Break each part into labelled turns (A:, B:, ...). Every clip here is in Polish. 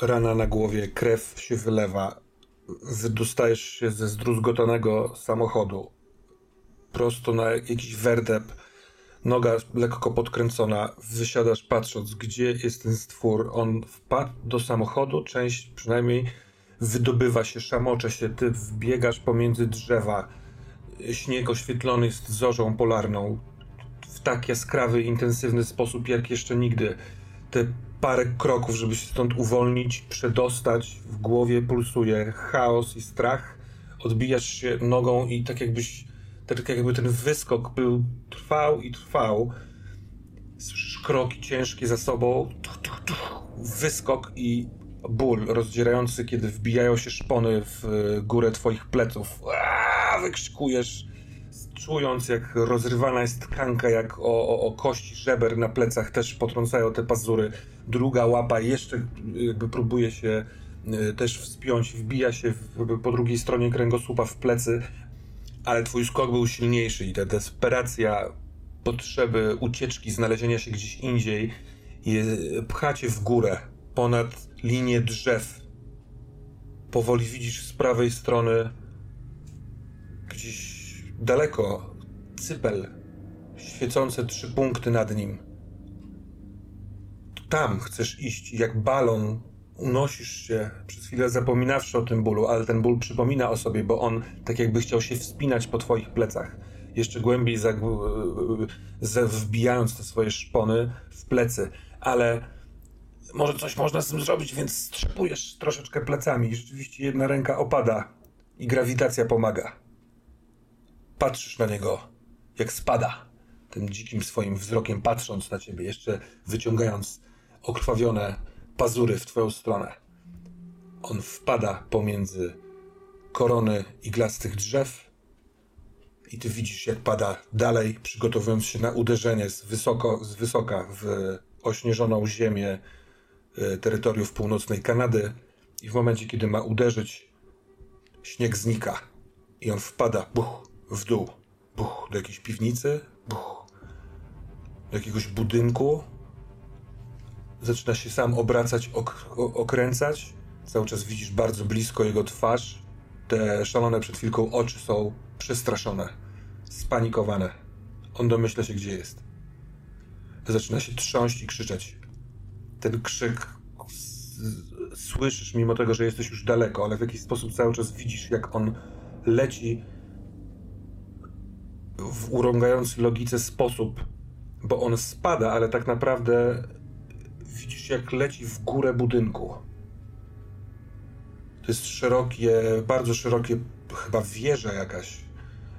A: Rana na głowie, krew się wylewa. Wydostajesz się ze zdruzgotanego samochodu. Prosto na jakiś werdep. Noga lekko podkręcona. Wysiadasz patrząc, gdzie jest ten stwór. On wpadł do samochodu, część przynajmniej wydobywa się, szamocze się. Ty wbiegasz pomiędzy drzewa. Śnieg oświetlony jest zorzą polarną w tak jaskrawy, intensywny sposób jak jeszcze nigdy. Te parę kroków, żeby się stąd uwolnić, przedostać, w głowie pulsuje chaos i strach. Odbijasz się nogą i tak jakbyś, tak jakby ten wyskok był trwał i trwał. Słyszysz kroki ciężkie za sobą, tuch, tuch, tuch. wyskok i ból rozdzierający, kiedy wbijają się szpony w górę twoich pleców. Aaaa, wykrzykujesz czując jak rozrywana jest tkanka, jak o, o, o kości żeber na plecach też potrącają te pazury. Druga łapa jeszcze jakby próbuje się y, też wspiąć, wbija się w, po drugiej stronie kręgosłupa w plecy, ale twój skok był silniejszy i ta desperacja potrzeby ucieczki, znalezienia się gdzieś indziej je, pcha cię w górę, ponad linię drzew. Powoli widzisz z prawej strony gdzieś daleko cypel, świecące trzy punkty nad nim. Tam chcesz iść, jak balon unosisz się, przez chwilę zapominawszy o tym bólu, ale ten ból przypomina o sobie, bo on tak jakby chciał się wspinać po twoich plecach. Jeszcze głębiej wbijając te swoje szpony w plecy, ale może coś można z tym zrobić, więc strzepujesz troszeczkę plecami. Rzeczywiście jedna ręka opada i grawitacja pomaga. Patrzysz na niego, jak spada, tym dzikim swoim wzrokiem patrząc na ciebie, jeszcze wyciągając okrwawione pazury w twoją stronę. On wpada pomiędzy korony iglastych drzew i ty widzisz, jak pada dalej, przygotowując się na uderzenie z, wysoko, z wysoka w ośnieżoną ziemię y, terytoriów północnej Kanady i w momencie, kiedy ma uderzyć, śnieg znika i on wpada, buch, w dół. Buch, do jakiejś piwnicy, buch, do jakiegoś budynku. Zaczyna się sam obracać, ok okręcać. Cały czas widzisz bardzo blisko jego twarz. Te szalone przed chwilką oczy są przestraszone, spanikowane. On domyśla się, gdzie jest. Zaczyna się trząść i krzyczeć. Ten krzyk słyszysz, mimo tego, że jesteś już daleko, ale w jakiś sposób cały czas widzisz, jak on leci w urągający logice sposób, bo on spada, ale tak naprawdę widzisz, jak leci w górę budynku. To jest szerokie, bardzo szerokie, chyba wieża jakaś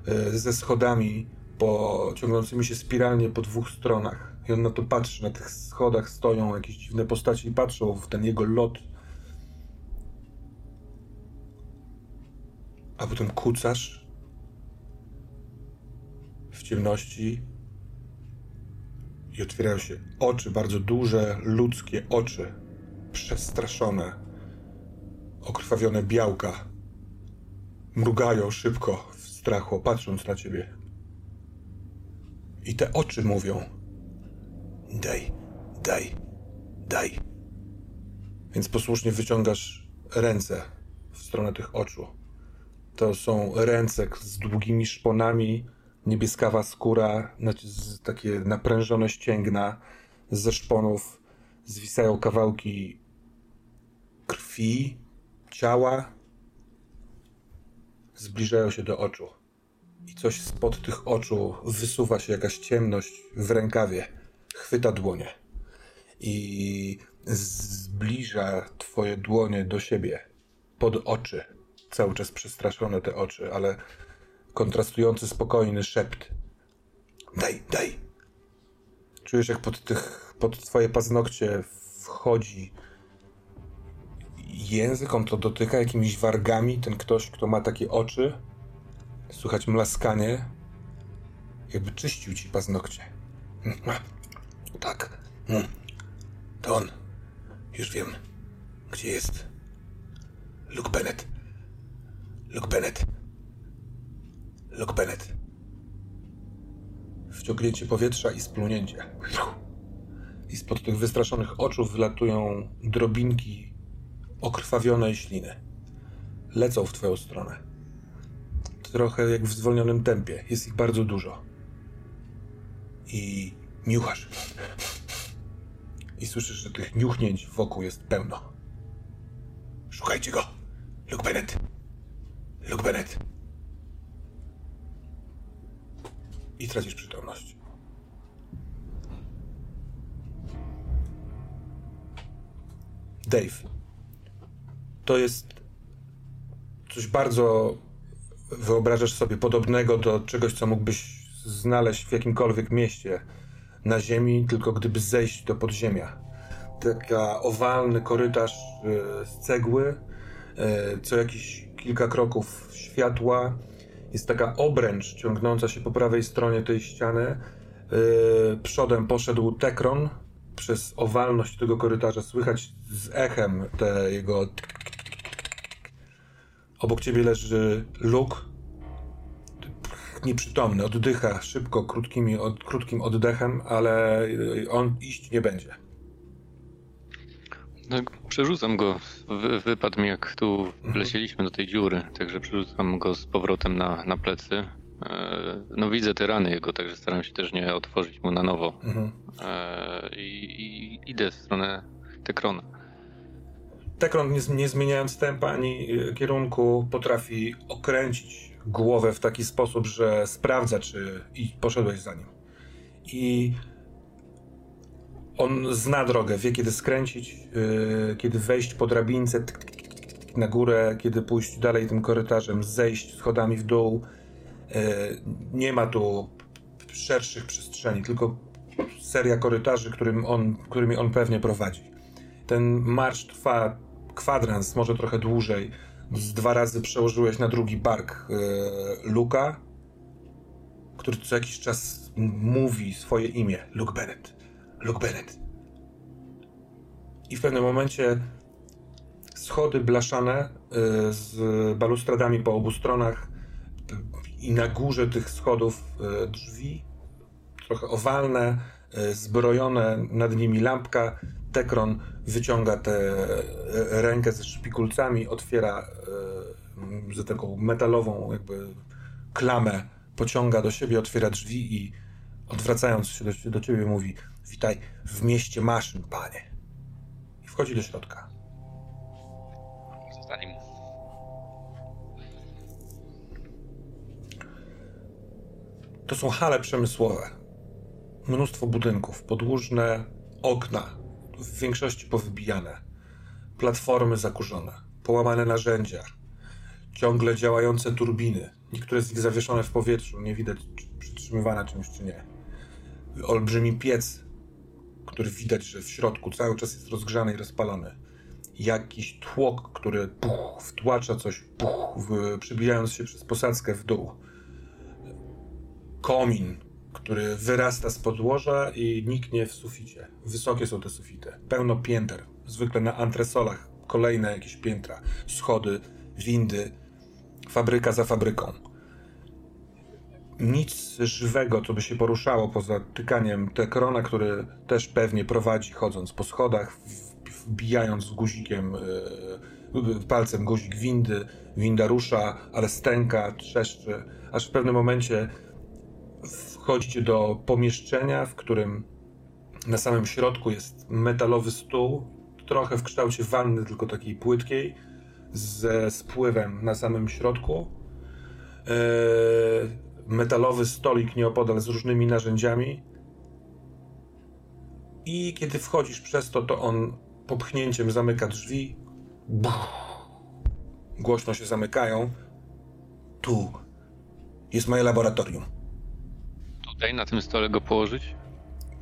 A: e, ze schodami po, ciągnącymi się spiralnie po dwóch stronach. I on na to patrzy, na tych schodach stoją jakieś dziwne postaci i patrzą w ten jego lot. A potem kucasz ciemności i otwierają się oczy, bardzo duże, ludzkie oczy, przestraszone, okrwawione białka. mrugają szybko w strachu, patrząc na ciebie. I te oczy mówią: Daj, daj, daj. Więc posłusznie wyciągasz ręce w stronę tych oczu. To są ręce z długimi szponami, niebieskawa skóra, takie naprężone ścięgna ze szponów zwisają kawałki krwi, ciała, zbliżają się do oczu. I coś spod tych oczu wysuwa się jakaś ciemność w rękawie, chwyta dłonie i zbliża twoje dłonie do siebie, pod oczy. Cały czas przestraszone te oczy, ale kontrastujący spokojny szept. Daj, daj. Czujesz, jak pod, tych, pod twoje paznokcie wchodzi język, on to dotyka jakimiś wargami, ten ktoś, kto ma takie oczy. Słychać mlaskanie, jakby czyścił ci paznokcie. Tak. To on. Już wiem, gdzie jest. Luke Bennett. Luke Bennett. Luke Bennett. Wciągnięcie powietrza i splunięcie. I spod tych wystraszonych oczu wylatują drobinki okrwawionej śliny. Lecą w twoją stronę. Trochę jak w zwolnionym tempie. Jest ich bardzo dużo. I niuchasz. I słyszysz, że tych niuchnięć wokół jest pełno. Szukajcie go! Luke Bennett! Luke Bennett! I tracisz przytomność. Dave. To jest coś bardzo wyobrażasz sobie podobnego do czegoś, co mógłbyś znaleźć w jakimkolwiek mieście na ziemi, tylko gdyby zejść do podziemia. Taka owalny korytarz e, z cegły, e, co jakiś kilka kroków światła. Jest taka obręcz ciągnąca się po prawej stronie tej ściany. E, przodem poszedł Tekron. Przez owalność tego korytarza słychać z echem te jego. Obok ciebie leży Luke. Nieprzytomny, oddycha szybko, krótkimi, od, krótkim oddechem, ale on iść nie będzie.
B: Przerzucam go. Wy, wypadł mi jak tu mhm. wlecieliśmy do tej dziury, także przerzucam go z powrotem na, na plecy. E, no widzę te rany jego, także staram się też nie otworzyć mu na nowo. Mhm. E, i, I idę w stronę Tekrona.
A: Tekron, nie, nie zmieniając tempa ani e, kierunku, potrafi okręcić głowę w taki sposób, że sprawdza, czy i poszedłeś za nim. I on zna drogę, wie kiedy skręcić, yy, kiedy wejść po drabince na górę, kiedy pójść dalej tym korytarzem, zejść schodami w dół. Yy, nie ma tu szerszych przestrzeni, tylko seria korytarzy, którym on, którymi on pewnie prowadzi. Ten marsz trwa kwadrans, może trochę dłużej. Z dwa razy przełożyłeś na drugi bark yy, Luka, który co jakiś czas mówi swoje imię. Luke Bennett. Luke Bennett. I w pewnym momencie schody blaszane y, z balustradami po obu stronach i na górze tych schodów y, drzwi, trochę owalne, y, zbrojone, nad nimi lampka. Tekron wyciąga tę rękę ze szpikulcami, otwiera za taką metalową jakby klamę, pociąga do siebie, otwiera drzwi i odwracając się do, do ciebie mówi Witaj w mieście maszyn, panie. I wchodzi do środka.
B: Zostań.
A: To są hale przemysłowe. Mnóstwo budynków, podłużne okna, w większości powybijane, platformy zakurzone, połamane narzędzia, ciągle działające turbiny, niektóre z nich zawieszone w powietrzu, nie widać przytrzymywane czymś czy nie. Olbrzymi piec który widać, że w środku cały czas jest rozgrzany i rozpalony. Jakiś tłok, który puch, wtłacza coś, puch, w, przybijając się przez posadzkę w dół. Komin, który wyrasta z podłoża i niknie w suficie. Wysokie są te sufity. Pełno pięter. Zwykle na antresolach kolejne jakieś piętra. Schody, windy. fabryka za fabryką. Nic żywego, co by się poruszało poza tykaniem Tekrona, który też pewnie prowadzi chodząc po schodach, wbijając guzikiem, yy, palcem guzik windy. Winda rusza, ale stęka, trzeszczy, aż w pewnym momencie wchodzicie do pomieszczenia, w którym na samym środku jest metalowy stół, trochę w kształcie wanny, tylko takiej płytkiej, ze spływem na samym środku. Eee, metalowy stolik nieopodal z różnymi narzędziami. I kiedy wchodzisz przez to, to on popchnięciem zamyka drzwi. Buch. Głośno się zamykają. Tu jest moje laboratorium.
B: Tutaj na tym stole go położyć?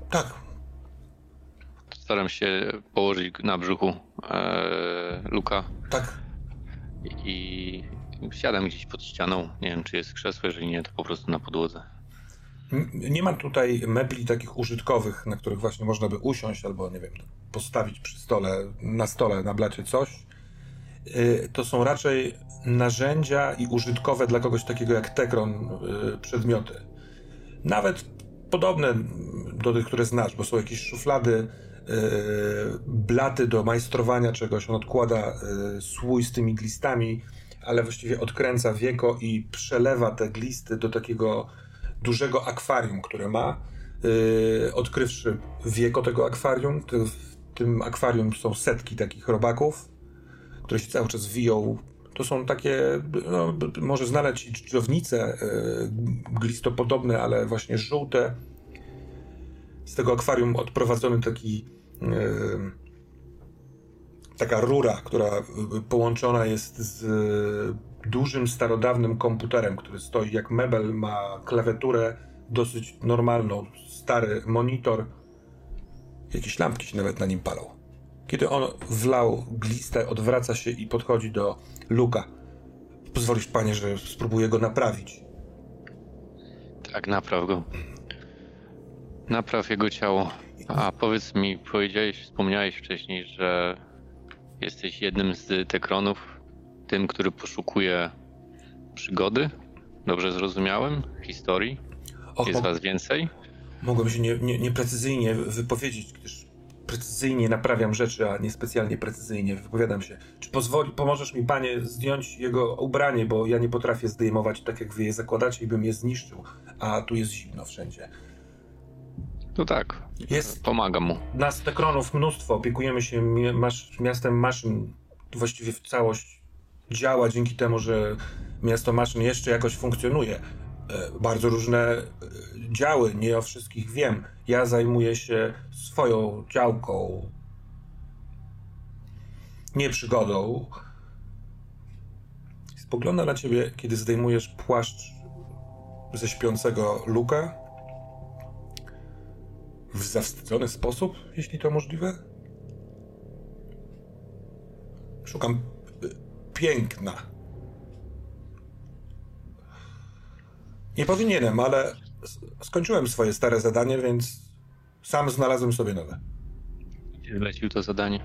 A: Tak,
B: Staram się położyć na brzuchu e, Luka.
A: Tak.
B: I siadam gdzieś pod ścianą. Nie wiem, czy jest krzesło, jeżeli nie, to po prostu na podłodze.
A: Nie ma tutaj mebli takich użytkowych, na których właśnie można by usiąść albo, nie wiem, postawić przy stole, na stole, na blacie coś. Y, to są raczej narzędzia i użytkowe dla kogoś takiego jak Tekron y, przedmioty. Nawet podobne do tych, które znasz, bo są jakieś szuflady, E, blaty do majstrowania czegoś. On odkłada słój z tymi glistami, ale właściwie odkręca wieko i przelewa te glisty do takiego dużego akwarium, które ma. E, odkrywszy wieko tego akwarium, w tym akwarium są setki takich robaków, które się cały czas wiją. To są takie, no, może znaleźć dżdżownice glistopodobne, ale właśnie żółte. Z tego akwarium odprowadzony taki taka rura, która połączona jest z dużym, starodawnym komputerem, który stoi jak mebel, ma klawiaturę dosyć normalną, stary monitor. Jakieś lampki się nawet na nim palą. Kiedy on wlał glistę, odwraca się i podchodzi do Luka. Pozwolisz, panie, że spróbuję go naprawić.
B: Tak, napraw go. Napraw jego ciało. A powiedz mi, powiedziałeś, wspomniałeś wcześniej, że jesteś jednym z tekronów, tym, który poszukuje przygody. Dobrze zrozumiałem? Historii? Och, Jest was więcej?
A: Mogłem się nieprecyzyjnie nie, nie wypowiedzieć, gdyż precyzyjnie naprawiam rzeczy, a nie specjalnie precyzyjnie wypowiadam się. Czy pozwoli, pomożesz mi, panie, zdjąć jego ubranie, bo ja nie potrafię zdejmować tak, jak wy je zakładacie i bym je zniszczył, a tu jest zimno wszędzie.
B: No tak. Jest Pomagam mu.
A: Nas tekronów mnóstwo. Opiekujemy się miastem maszyn. Właściwie w całość działa dzięki temu, że miasto maszyn jeszcze jakoś funkcjonuje. E, bardzo różne e, działy, nie o wszystkich wiem. Ja zajmuję się swoją działką. Nie przygodą. Spogląda na ciebie, kiedy zdejmujesz płaszcz ze śpiącego Luka w zawstydzony sposób, jeśli to możliwe? Szukam y, piękna. Nie powinienem, ale skończyłem swoje stare zadanie, więc sam znalazłem sobie nowe.
B: Gdzie zlecił to zadanie?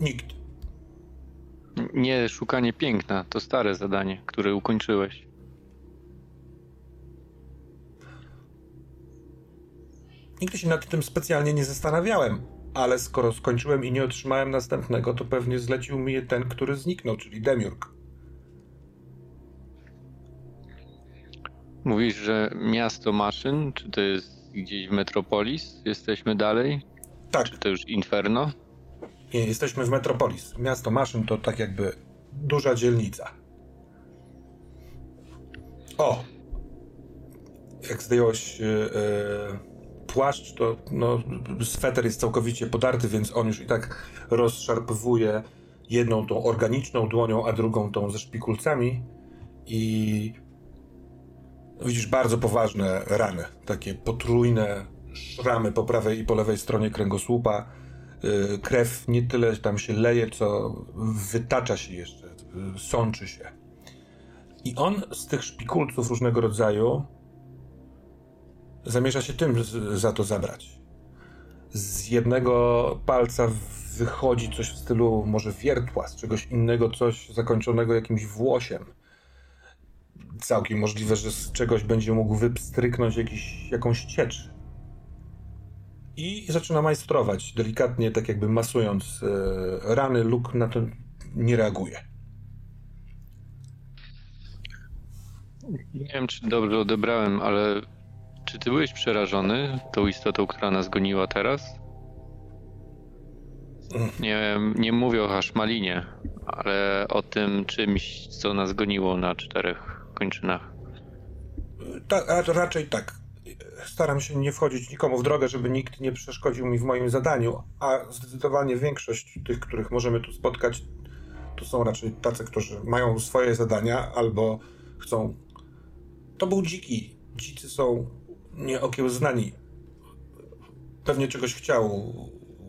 A: Nikt.
B: Nie szukanie piękna, to stare zadanie, które ukończyłeś.
A: Nigdy się nad tym specjalnie nie zastanawiałem, ale skoro skończyłem i nie otrzymałem następnego, to pewnie zlecił mi je ten, który zniknął, czyli Demiurg.
B: Mówisz, że miasto maszyn, czy to jest gdzieś w Metropolis? Jesteśmy dalej?
A: Tak.
B: Czy to już Inferno?
A: Nie, jesteśmy w Metropolis. Miasto maszyn to tak jakby duża dzielnica. O! Jak zdjąłeś yy, yy płaszcz, to no, sweter jest całkowicie podarty, więc on już i tak rozszarpywuje jedną tą organiczną dłonią, a drugą tą ze szpikulcami i widzisz bardzo poważne rany, takie potrójne szramy po prawej i po lewej stronie kręgosłupa. Y, krew nie tyle tam się leje, co wytacza się jeszcze, y, sączy się. I on z tych szpikulców różnego rodzaju zamierza się tym za to zabrać. Z jednego palca wychodzi coś w stylu może wiertła, z czegoś innego coś zakończonego jakimś włosiem. całkiem możliwe, że z czegoś będzie mógł wypstryknąć jakiś, jakąś ciecz. I zaczyna majstrować, delikatnie, tak jakby masując e, rany. Luke na to nie reaguje.
B: Nie wiem, czy dobrze odebrałem, ale czy ty byłeś przerażony tą istotą, która nas goniła teraz? Nie, nie mówię o haszmalinie, ale o tym czymś, co nas goniło na czterech kończynach.
A: Ta, raczej tak. Staram się nie wchodzić nikomu w drogę, żeby nikt nie przeszkodził mi w moim zadaniu, a zdecydowanie większość tych, których możemy tu spotkać, to są raczej tacy, którzy mają swoje zadania albo chcą. To był dziki. Dzicy są nieokiełznani. Pewnie czegoś chciał.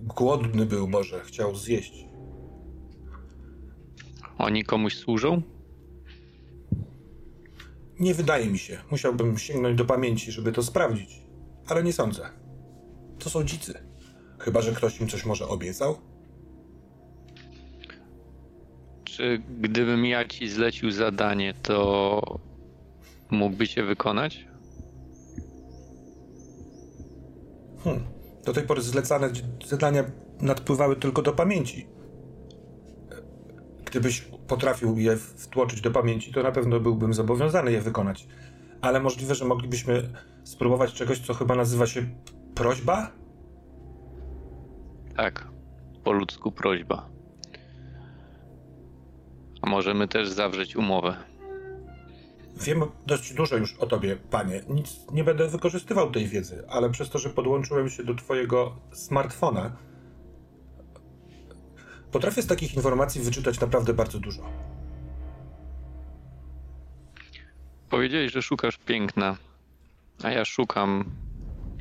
A: Głodny był może, chciał zjeść.
B: Oni komuś służą?
A: Nie wydaje mi się. Musiałbym sięgnąć do pamięci, żeby to sprawdzić. Ale nie sądzę. To są dzicy. Chyba, że ktoś im coś może obiecał?
B: Czy gdybym ja ci zlecił zadanie, to mógłby się wykonać?
A: Hmm. Do tej pory zlecane zadania nadpływały tylko do pamięci. Gdybyś potrafił je wtłoczyć do pamięci, to na pewno byłbym zobowiązany je wykonać. Ale możliwe, że moglibyśmy spróbować czegoś, co chyba nazywa się prośba?
B: Tak, po ludzku prośba. A możemy też zawrzeć umowę.
A: Wiem dość dużo już o tobie, panie. Nic nie będę wykorzystywał tej wiedzy, ale przez to, że podłączyłem się do twojego smartfona, potrafię z takich informacji wyczytać naprawdę bardzo dużo.
B: Powiedziałeś, że szukasz piękna, a ja szukam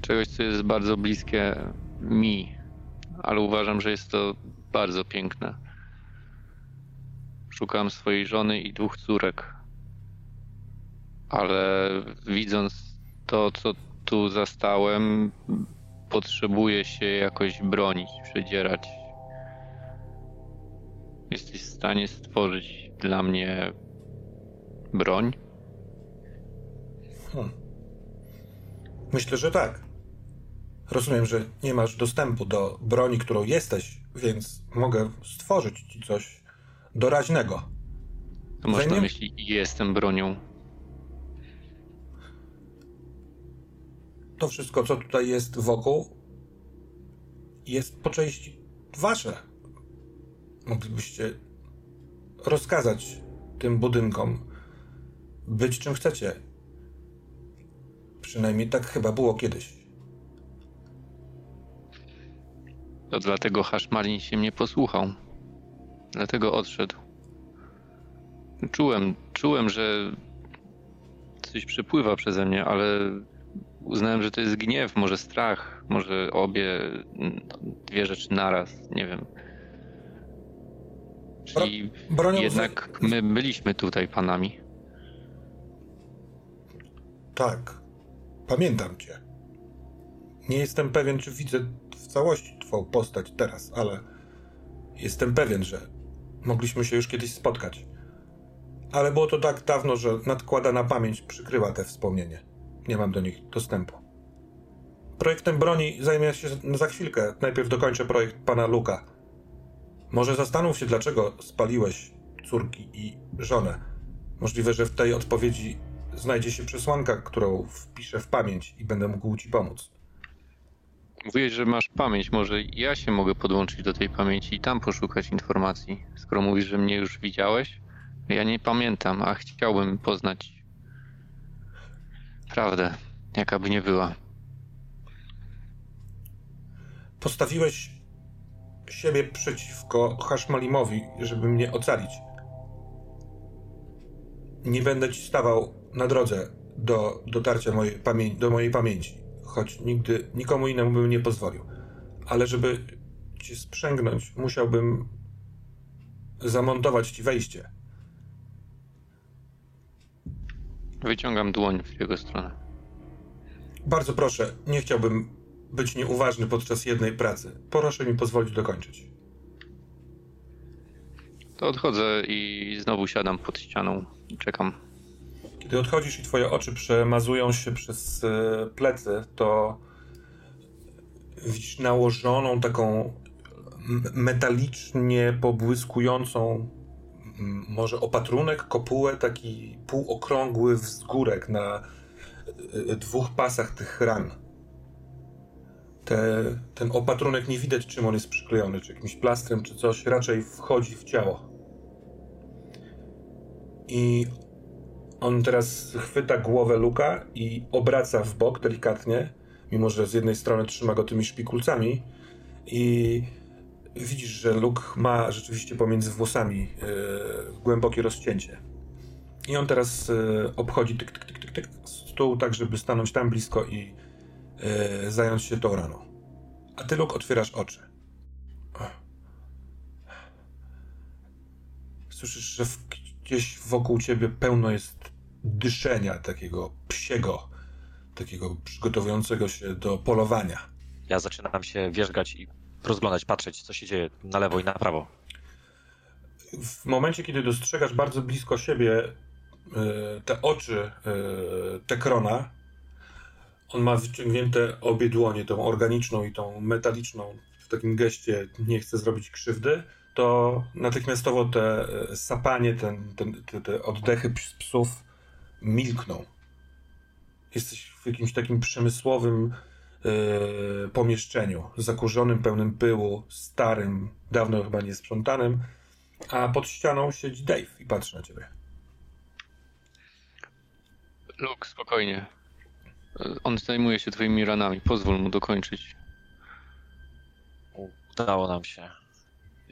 B: czegoś, co jest bardzo bliskie mi, ale uważam, że jest to bardzo piękne. Szukam swojej żony i dwóch córek ale widząc to, co tu zastałem, potrzebuję się jakoś bronić, przedzierać. Jesteś w stanie stworzyć dla mnie broń?
A: Hmm. Myślę, że tak. Rozumiem, że nie masz dostępu do broni, którą jesteś, więc mogę stworzyć ci coś doraźnego.
B: To Zajmie... na myśli, jestem bronią
A: to wszystko, co tutaj jest wokół, jest po części wasze. Moglibyście rozkazać tym budynkom być czym chcecie. Przynajmniej tak chyba było kiedyś.
B: To dlatego Haszmarin się mnie posłuchał. Dlatego odszedł. Czułem, czułem, że coś przepływa przeze mnie, ale uznałem, że to jest gniew, może strach, może obie, dwie rzeczy naraz, nie wiem. Czyli Bro, jednak my byliśmy tutaj panami.
A: Tak, pamiętam cię. Nie jestem pewien, czy widzę w całości twoją postać teraz, ale jestem pewien, że mogliśmy się już kiedyś spotkać. Ale było to tak dawno, że nadkładana pamięć przykryła te wspomnienie nie mam do nich dostępu. Projektem broni zajmę się za chwilkę. Najpierw dokończę projekt pana Luka. Może zastanów się, dlaczego spaliłeś córki i żonę. Możliwe, że w tej odpowiedzi znajdzie się przesłanka, którą wpiszę w pamięć i będę mógł ci pomóc.
B: Mówiłeś, że masz pamięć. Może ja się mogę podłączyć do tej pamięci i tam poszukać informacji. Skoro mówisz, że mnie już widziałeś, ja nie pamiętam, a chciałbym poznać Prawdę, jaka by nie była.
A: Postawiłeś siebie przeciwko Hashmalimowi, żeby mnie ocalić. Nie będę ci stawał na drodze do dotarcia mojej do mojej pamięci, choć nigdy nikomu innemu bym nie pozwolił. Ale żeby cię sprzęgnąć, musiałbym zamontować ci wejście.
B: Wyciągam dłoń w jego stronę.
A: Bardzo proszę, nie chciałbym być nieuważny podczas jednej pracy. Proszę mi pozwolić dokończyć.
B: To odchodzę i znowu siadam pod ścianą i czekam.
A: Kiedy odchodzisz i twoje oczy przemazują się przez e, plecy, to widzisz nałożoną taką metalicznie pobłyskującą może opatrunek, kopułę, taki półokrągły wzgórek na e, dwóch pasach tych ran. Te, ten opatrunek nie widać, czym on jest przyklejony, czy jakimś plastrem, czy coś, raczej wchodzi w ciało. I on teraz chwyta głowę Luka i obraca w bok delikatnie, mimo że z jednej strony trzyma go tymi szpikulcami i widzisz, że Luke ma rzeczywiście pomiędzy włosami yy, głębokie rozcięcie. I on teraz yy, obchodzi tyk, tyk, tyk, tyk, tyk, stół, tak żeby stanąć tam blisko i yy, zająć się tą raną. A ty, Luke, otwierasz oczy. Słyszysz, że gdzieś wokół ciebie pełno jest dyszenia takiego psiego, takiego przygotowującego się do polowania.
C: Ja zaczynam się wierzgać i rozglądać, patrzeć, co się dzieje na lewo i na prawo.
A: W momencie, kiedy dostrzegasz bardzo blisko siebie e, te oczy e, Tekrona, on ma wyciągnięte obie dłonie, tą organiczną i tą metaliczną, w takim geście nie chce zrobić krzywdy, to natychmiastowo te e, sapanie, ten, ten, te, te oddechy psów milkną. Jesteś w jakimś takim przemysłowym yy, pomieszczeniu, zakurzonym, pełnym pyłu, starym, dawno chyba niesprzątanym, a pod ścianą siedzi Dave i patrzy na ciebie.
B: Luke, spokojnie. On zajmuje się twoimi ranami. Pozwól mu dokończyć.
C: Udało nam się.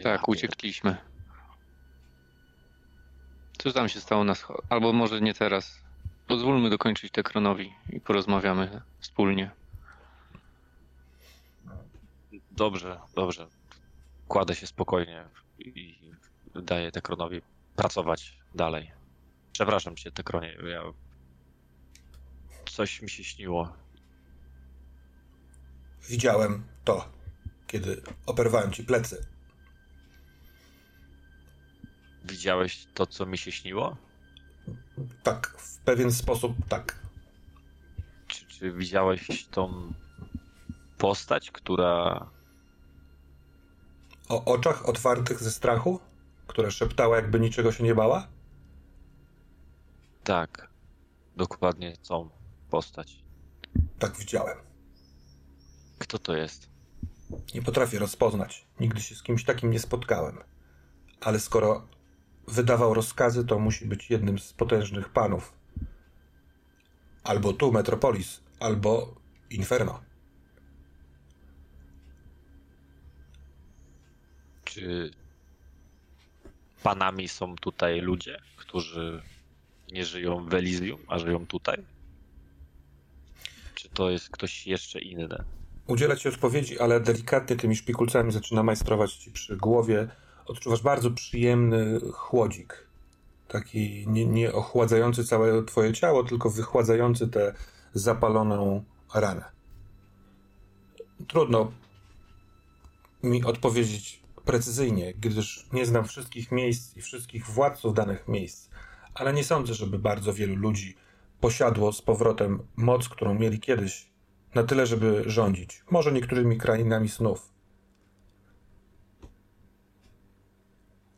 B: Tak, uciekliśmy. Co tam się stało na schodach? Albo może nie teraz. Pozwólmy dokończyć te kronowi i porozmawiamy wspólnie.
C: Dobrze, dobrze. Kładę się spokojnie i daję Tekronowi pracować dalej. Przepraszam cię, Tekronie. Ja... Coś mi się śniło.
A: Widziałem to, kiedy operowałem ci plecy.
C: Widziałeś to, co mi się śniło?
A: Tak, w pewien sposób tak.
C: Czy, czy widziałeś tą postać, która.
A: O oczach otwartych ze strachu? Która szeptała, jakby niczego się nie bała?
C: Tak, dokładnie tą postać.
A: Tak widziałem.
C: Kto to jest?
A: Nie potrafię rozpoznać. Nigdy się z kimś takim nie spotkałem. Ale skoro wydawał rozkazy, to musi być jednym z potężnych panów. Albo tu Metropolis, albo Inferno.
C: Czy panami są tutaj ludzie, którzy nie żyją w Elysium, a żyją tutaj? Czy to jest ktoś jeszcze inny?
A: Udzielę ci odpowiedzi, ale delikatnie tymi szpikulcami zaczyna majstrować ci przy głowie. Odczuwasz bardzo przyjemny chłodzik. Taki nie, nie ochładzający całe twoje ciało, tylko wychładzający tę zapaloną ranę. Trudno mi odpowiedzieć precyzyjnie, gdyż nie znam wszystkich miejsc i wszystkich władców danych miejsc, ale nie sądzę, żeby bardzo wielu ludzi posiadło z powrotem moc, którą mieli kiedyś, na tyle, żeby rządzić. Może niektórymi krainami snów.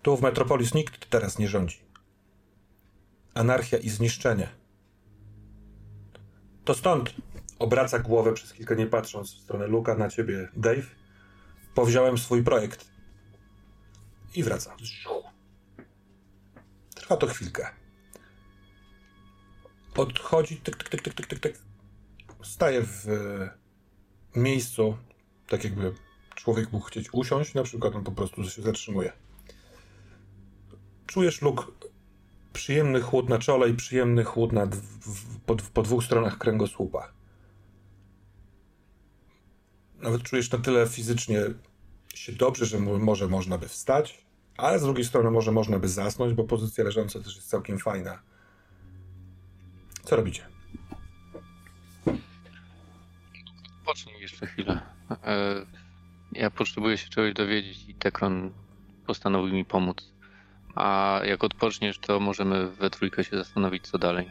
A: Tu w Metropolis nikt teraz nie rządzi. Anarchia i zniszczenie. To stąd obraca głowę przez kilka nie patrząc w stronę Luka na ciebie, Dave. Powziąłem swój projekt i wraca. Trwa to chwilkę. Odchodzi, tyk, tyk, tyk, tyk, tyk, tyk. Staje w miejscu, tak jakby człowiek mógł chcieć usiąść, na przykład on po prostu się zatrzymuje. Czujesz luk przyjemny chłód na czole i przyjemny chłód na, po, po dwóch stronach kręgosłupa. Nawet czujesz na tyle fizycznie się dobrze, że może można by wstać, ale z drugiej strony może można by zasnąć, bo pozycja leżąca też jest całkiem fajna. Co robicie?
B: Pocznij jeszcze chwilę. E, ja potrzebuję się czegoś dowiedzieć i Tekron postanowił mi pomóc. A jak odpoczniesz, to możemy we trójkę się zastanowić, co dalej.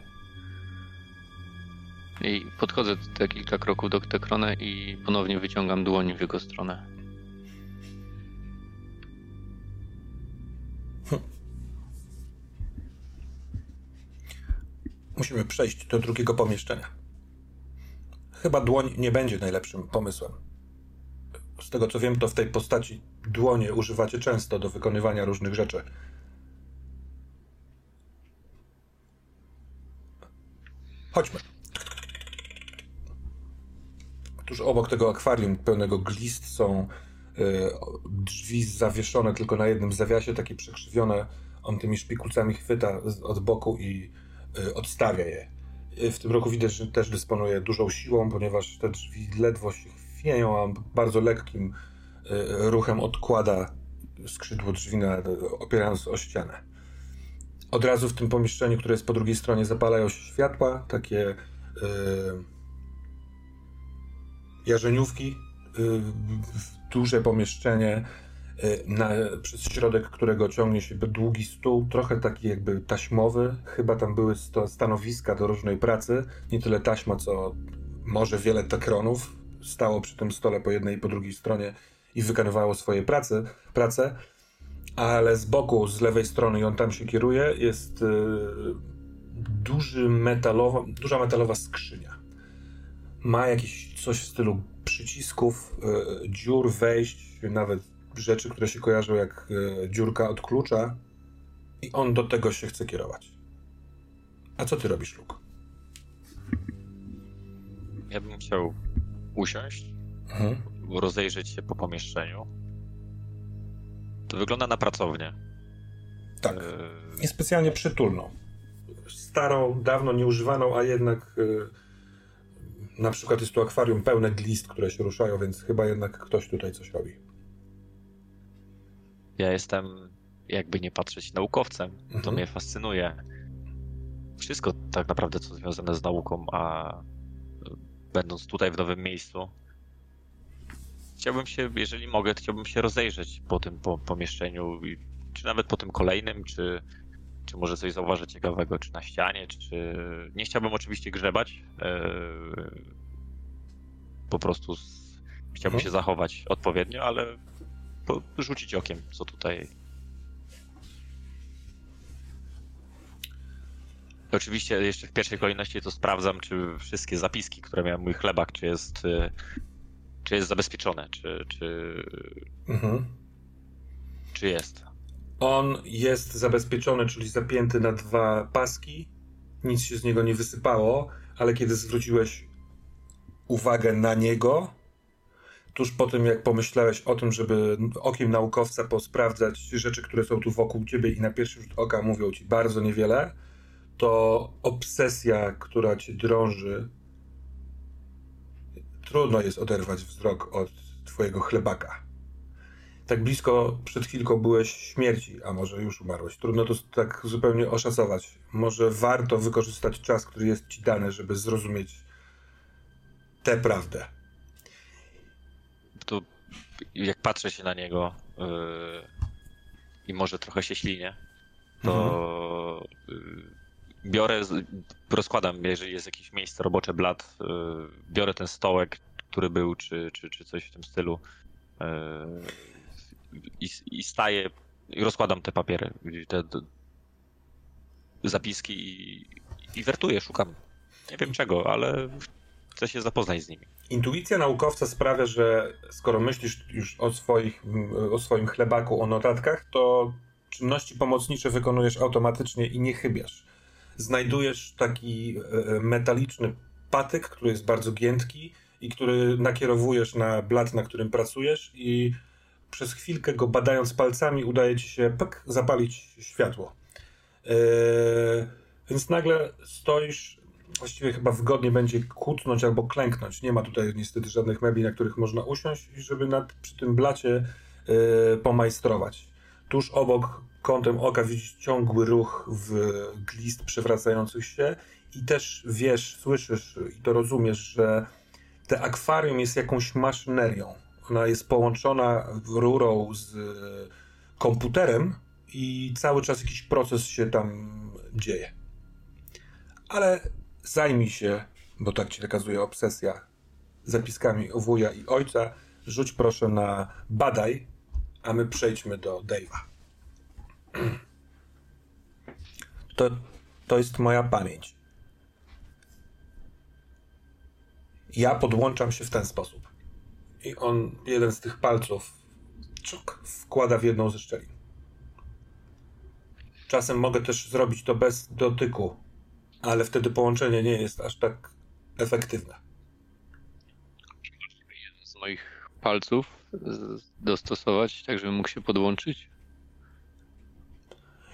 B: I podchodzę te kilka kroków do Tekrona i ponownie wyciągam dłoń w jego stronę.
A: Musimy przejść do drugiego pomieszczenia. Chyba dłoń nie będzie najlepszym pomysłem. Z tego co wiem, to w tej postaci dłonie używacie często do wykonywania różnych rzeczy. Chodźmy. Tuż obok tego akwarium pełnego glist są y, drzwi zawieszone tylko na jednym zawiasie, takie przekrzywione. On tymi szpikulcami chwyta od boku i odstawia je. Y, w tym roku widać, że też dysponuje dużą siłą, ponieważ te drzwi ledwo się chwieją, a bardzo lekkim ruchem odkłada skrzydło drzwi, na, opierając o ścianę. Od razu w tym pomieszczeniu, które jest po drugiej stronie, zapalają się światła, takie yy, jarzeniówki, yy, duże pomieszczenie, na, przez środek którego ciągnie się długi stół, trochę taki jakby taśmowy. Chyba tam były stanowiska do różnej pracy. Nie tyle taśma, co może wiele takronów stało przy tym stole po jednej i po drugiej stronie i wykonywało swoje prace. prace ale z boku, z lewej strony, i on tam się kieruje, jest y, duży metalowa, duża metalowa skrzynia. Ma jakieś coś w stylu przycisków, y, dziur, wejść, nawet rzeczy, które się kojarzą jak y, dziurka od klucza. I on do tego się chce kierować. A co ty robisz, Luke?
C: Ja bym chciał usiąść, mhm. rozejrzeć się po pomieszczeniu to wygląda na pracownię.
A: Tak. Niespecjalnie przytulną. Starą, dawno nieużywaną, a jednak e, na przykład jest tu akwarium pełne glist, które się ruszają, więc chyba jednak ktoś tutaj coś robi.
C: Ja jestem, jakby nie patrzeć, naukowcem. Mhm. To mnie fascynuje. Wszystko tak naprawdę, co związane z nauką, a będąc tutaj w nowym miejscu, chciałbym się, jeżeli mogę, chciałbym się rozejrzeć po tym po, pomieszczeniu, czy nawet po tym kolejnym, czy, czy może coś zauważyć ciekawego, czy na ścianie, czy, czy... nie chciałbym oczywiście grzebać. E, po prostu z... chciałbym mhm. się zachować odpowiednio, ale po, rzucić okiem, co tutaj. Oczywiście jeszcze w pierwszej kolejności to sprawdzam, czy wszystkie zapiski, które miałem mój chlebak, czy jest e, czy jest zabezpieczone, czy, czy, mhm. czy jest?
A: On jest zabezpieczony, czyli zapięty na dwa paski. Nic się z niego nie wysypało, ale kiedy zwróciłeś uwagę na niego, tuż po tym, jak pomyślałeś o tym, żeby okiem naukowca posprawdzać rzeczy, które są tu wokół ciebie i na pierwszy rzut oka mówią ci bardzo niewiele, to obsesja, która cię drąży, Trudno jest oderwać wzrok od twojego chlebaka. Tak blisko przed chwilką byłeś śmierci, a może już umarłeś. Trudno to tak zupełnie oszacować. Może warto wykorzystać czas, który jest ci dany, żeby zrozumieć tę prawdę.
C: Jak patrzę się na niego yy, i może trochę się ślinię, to mhm. yy, biorę, rozkładam, jeżeli jest jakieś miejsce robocze, blat, y, biorę ten stołek, który był, czy, czy, czy coś w tym stylu y, i, i staję i rozkładam te papiery, te, te zapiski i, i wertuję, szukam. Nie wiem czego, ale chcę się zapoznać z nimi.
A: Intuicja naukowca sprawia, że skoro myślisz już o, swoich, o swoim chlebaku, o notatkach, to czynności pomocnicze wykonujesz automatycznie i nie chybiasz znajdujesz taki e, metaliczny patyk, który jest bardzo giętki i który nakierowujesz na blat, na którym pracujesz i przez chwilkę go badając palcami udaje ci się pek, zapalić światło. Yy, więc nagle stoisz, właściwie chyba wygodnie będzie kutnąć albo klęknąć. Nie ma tutaj niestety żadnych mebli, na których można usiąść, żeby nad, przy tym blacie yy, pomajstrować. Tuż obok kątem oka widzisz ciągły ruch w glist przewracających się i też wiesz, słyszysz i to rozumiesz, że te akwarium jest jakąś maszynerią. Ona jest połączona rurą z komputerem i cały czas jakiś proces się tam dzieje. Ale zajmij się bo tak ci nakazuje obsesja zapiskami wuja i ojca. Rzuć proszę na badaj, a my przejdźmy do Dave'a. To, to jest moja pamięć. Ja podłączam się w ten sposób. I on jeden z tych palców czuk, wkłada w jedną ze szczelin. Czasem mogę też zrobić to bez dotyku, ale wtedy połączenie nie jest aż tak efektywne.
B: Jeden z moich palców dostosować, tak żeby mógł się podłączyć?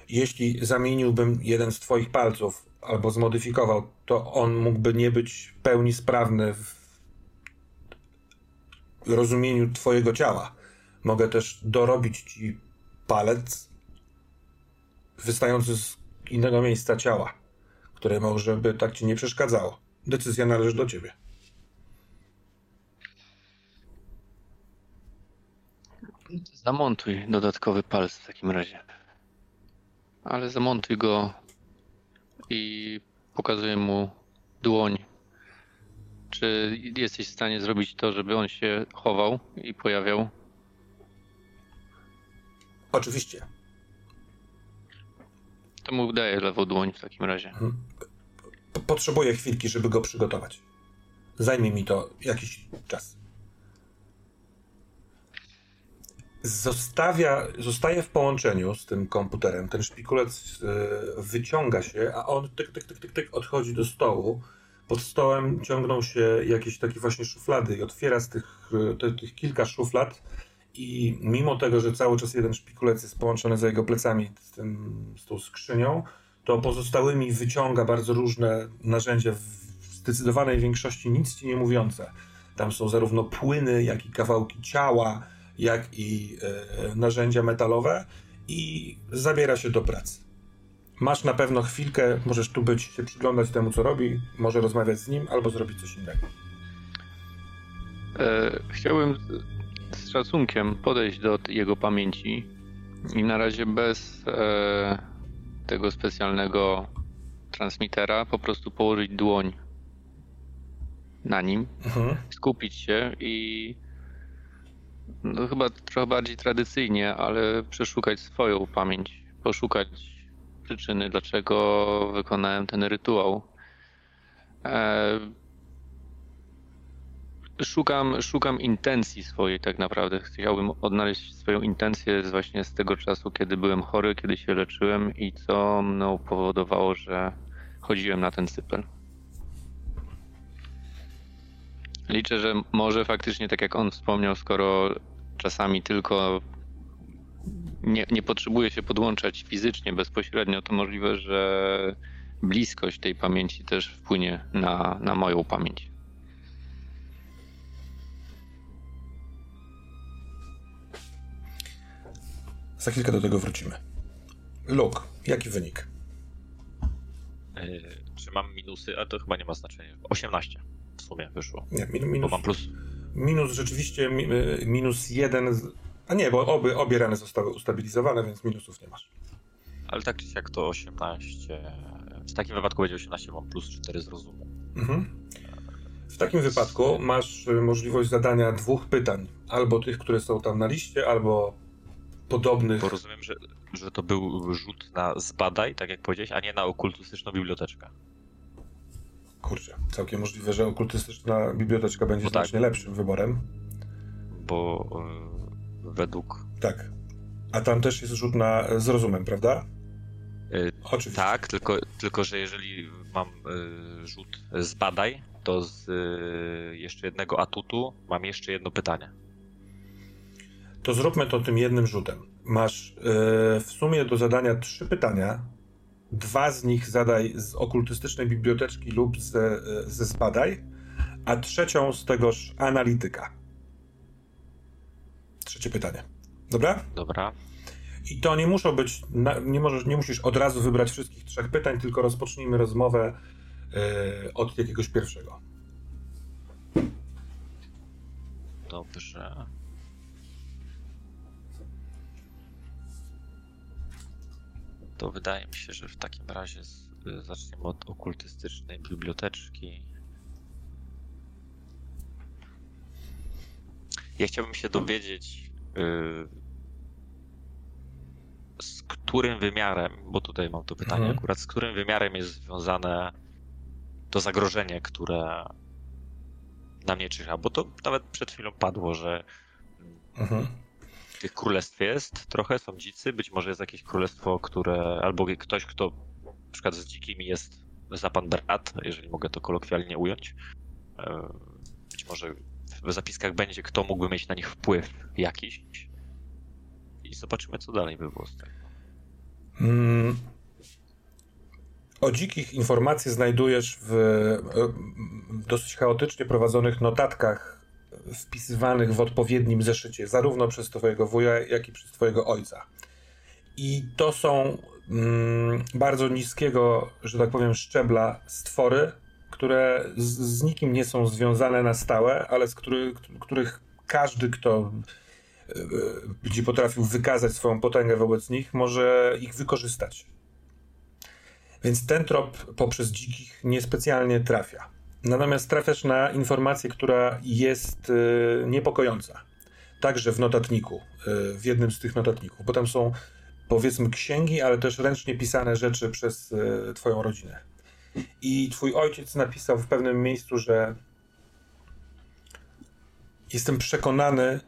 A: Jeśli zamieniłbym jeden z twoich palców albo zmodyfikował, to on mógłby nie być w pełni sprawny w rozumieniu twojego ciała. Mogę też dorobić ci palec wystający z innego miejsca ciała, które może by tak ci nie przeszkadzało. Decyzja należy do ciebie.
B: Zamontuj dodatkowy palec w takim razie. Ale zamontuj go i pokazuję mu dłoń. Czy jesteś w stanie zrobić to, żeby on się chował i pojawiał?
A: Oczywiście.
B: To mu daję lewą dłoń w takim razie.
A: Potrzebuję chwilki, żeby go przygotować. Zajmie mi to jakiś czas. Zostawia, zostaje w połączeniu z tym komputerem. Ten szpikulec y, wyciąga się, a on tyk, tyk, tyk, tyk, tyk odchodzi do stołu. Pod stołem ciągną się jakieś takie właśnie szuflady i otwiera z tych, te, tych kilka szuflad i mimo tego, że cały czas jeden szpikulec jest połączony za jego plecami z, tym, z tą skrzynią, to pozostałymi wyciąga bardzo różne narzędzia, w zdecydowanej większości nic ci nie mówiące. Tam są zarówno płyny, jak i kawałki ciała, jak i e, narzędzia metalowe i zabiera się do pracy. Masz na pewno chwilkę, możesz tu być, się przyglądać temu, co robi, może rozmawiać z nim, albo zrobić coś innego.
B: E, chciałbym z szacunkiem podejść do jego pamięci i na razie bez e, tego specjalnego transmitera po prostu położyć dłoń na nim,
A: Mhm.
B: skupić się i no chyba trochę bardziej tradycyjnie, ale przeszukać swoją pamięć, poszukać przyczyny, dlaczego wykonałem ten rytuał. E, szukam, szukam intencji swojej tak naprawdę. Chciałbym odnaleźć swoją intencję z właśnie z tego czasu, kiedy byłem chory, kiedy się leczyłem i co mną powodowało, że chodziłem na ten cypel. Liczę, że może faktycznie, tak jak on wspomniał, skoro czasami tylko nie, nie potrzebuje się podłączać fizycznie, bezpośrednio, to możliwe, że bliskość tej pamięci też wpłynie na, na moją pamięć.
A: Za chwilkę do tego wrócimy. Luke, jaki wynik?
C: Yy, czy mam minusy? Ale to chyba nie ma znaczenia. 18 w sumie wyszło.
A: Nie, min,
C: Bo
A: minus,
C: mam plus.
A: minus rzeczywiście mi- y, minus jeden. Z, a nie, bo obie, obie rany zostały ustabilizowane, więc minusów nie masz.
C: Ale tak czy siak to 18. W takim wypadku będzie 18, mam plus 4 z rozumu.
A: Mhm. W takim wypadku masz y, możliwość zadania dwóch pytań. Albo tych, które są tam na liście, albo podobnych.
C: Bo rozumiem, że, że to był rzut na zbadaj, tak jak powiedziałeś, a nie na okultystyczną biblioteczkę.
A: Kurczę, całkiem możliwe, że okultystyczna biblioteczka będzie
C: No tak.
A: znacznie lepszym wyborem.
C: Bo yy, według.
A: Tak. A tam też jest rzut na z rozumem, prawda?
C: Yy,
A: Oczywiście.
C: tak, tylko, tylko że jeżeli mam yy, rzut zbadaj, to z yy, jeszcze jednego atutu mam jeszcze jedno pytanie.
A: To zróbmy to tym jednym rzutem. Masz yy, w sumie do zadania trzy pytania. Dwa z nich zadaj z okultystycznej biblioteczki lub ze, yy, ze zbadaj, a trzecią z tegoż analityka. Trzecie pytanie. Dobra?
C: Dobra.
A: I to nie muszą być, nie, możesz, nie musisz od razu wybrać wszystkich trzech pytań, tylko rozpocznijmy rozmowę yy, od jakiegoś pierwszego.
C: Dobrze. to wydaje mi się, że w takim razie z, zaczniemy od okultystycznej biblioteczki. Ja chciałbym się dowiedzieć, y, z którym wymiarem, bo tutaj mam to pytanie mhm. akurat, z którym wymiarem jest związane to zagrożenie, które na mnie czyha, bo to nawet przed chwilą padło, że mhm tych królestw jest trochę, są dzicy, być może jest jakieś królestwo, które, albo ktoś, kto na przykład z dzikimi jest za pan brat, jeżeli mogę to kolokwialnie ująć. Być może w zapiskach będzie, kto mógłby mieć na nich wpływ jakiś. I zobaczymy, co dalej by było z tego. Hmm.
A: O dzikich informacji znajdujesz w e, dosyć chaotycznie prowadzonych notatkach wpisywanych w odpowiednim zeszycie, zarówno przez twojego wuja, jak i przez twojego ojca. I to są mm, bardzo niskiego, że tak powiem, szczebla stwory, które z, z nikim nie są związane na stałe, ale z który, których każdy, kto e, będzie potrafił wykazać swoją potęgę wobec nich, może ich wykorzystać. Więc ten trop poprzez dzikich niespecjalnie trafia. Natomiast trafiasz na informację, która jest y, niepokojąca. Także w notatniku, y, w jednym z tych notatników, bo tam są powiedzmy księgi, ale też ręcznie pisane rzeczy przez y, twoją rodzinę. I twój ojciec napisał w pewnym miejscu, że jestem przekonany,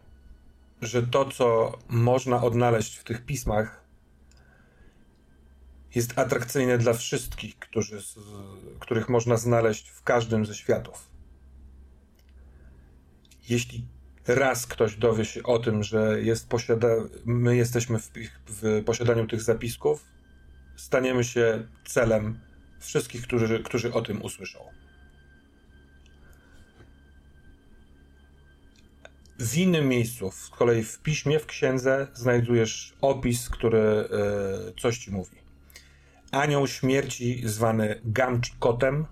A: że to, co można odnaleźć w tych pismach, jest atrakcyjne dla wszystkich, którzy, których można znaleźć w każdym ze światów. Jeśli raz ktoś dowie się o tym, że jest posiada, my jesteśmy w, w posiadaniu tych zapisków, staniemy się celem wszystkich, którzy, którzy o tym usłyszą. W innym miejscu, z kolei w piśmie, w księdze, znajdujesz opis, który y, coś ci mówi. Anioł śmierci, zwany Gamcz-Kotem,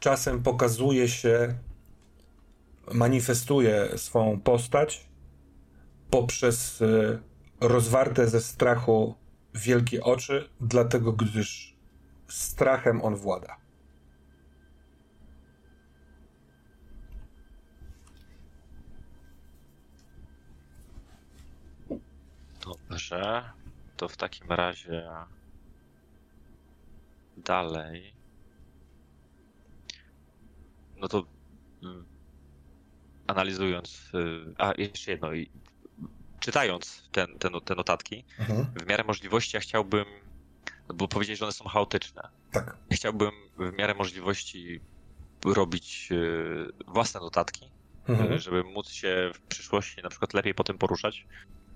A: czasem pokazuje się, manifestuje swą postać poprzez y, rozwarte ze strachu wielkie oczy, dlatego gdyż strachem on włada.
C: Dobrze, to w takim razie dalej. No to mm, analizując, y, a jeszcze jedno, czytając ten, ten, te notatki, mhm. w miarę możliwości ja chciałbym, bo powiedzieć, że one są chaotyczne.
A: Tak.
C: Chciałbym w miarę możliwości robić y, własne notatki, mhm. żeby móc się w przyszłości na przykład lepiej po tym poruszać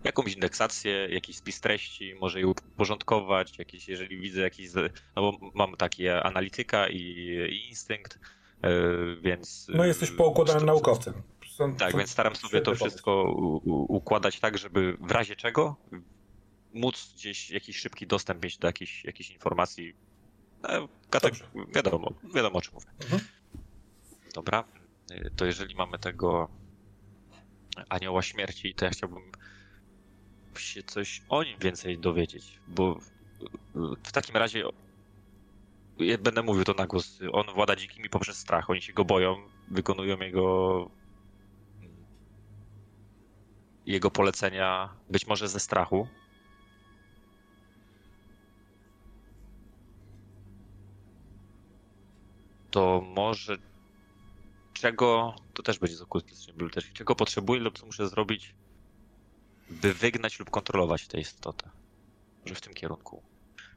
C: jakąś indeksację, jakiś spis treści, może je uporządkować, jakieś, jeżeli widzę jakiś, no bo mam takie analityka i, i instynkt, e, więc...
A: No jesteś poukładanym naukowcem.
C: Są, tak, są więc staram sobie to wszystko układać tak, żeby w razie czego móc gdzieś jakiś szybki dostęp mieć do jakiejś, jakiejś informacji. No, wiadomo, wiadomo o czym mówię. Mhm. Dobra, e, to jeżeli mamy tego anioła śmierci, to ja chciałbym się coś o nim więcej dowiedzieć, bo w takim razie będę mówił to na głos. On włada dzikimi poprzez strach. Oni się go boją, wykonują jego jego polecenia być może ze strachu. To może czego, to też będzie z okultystycznej biblioteki, czego potrzebuję lub co muszę zrobić, by wygnać lub kontrolować tę istotę. Może w tym kierunku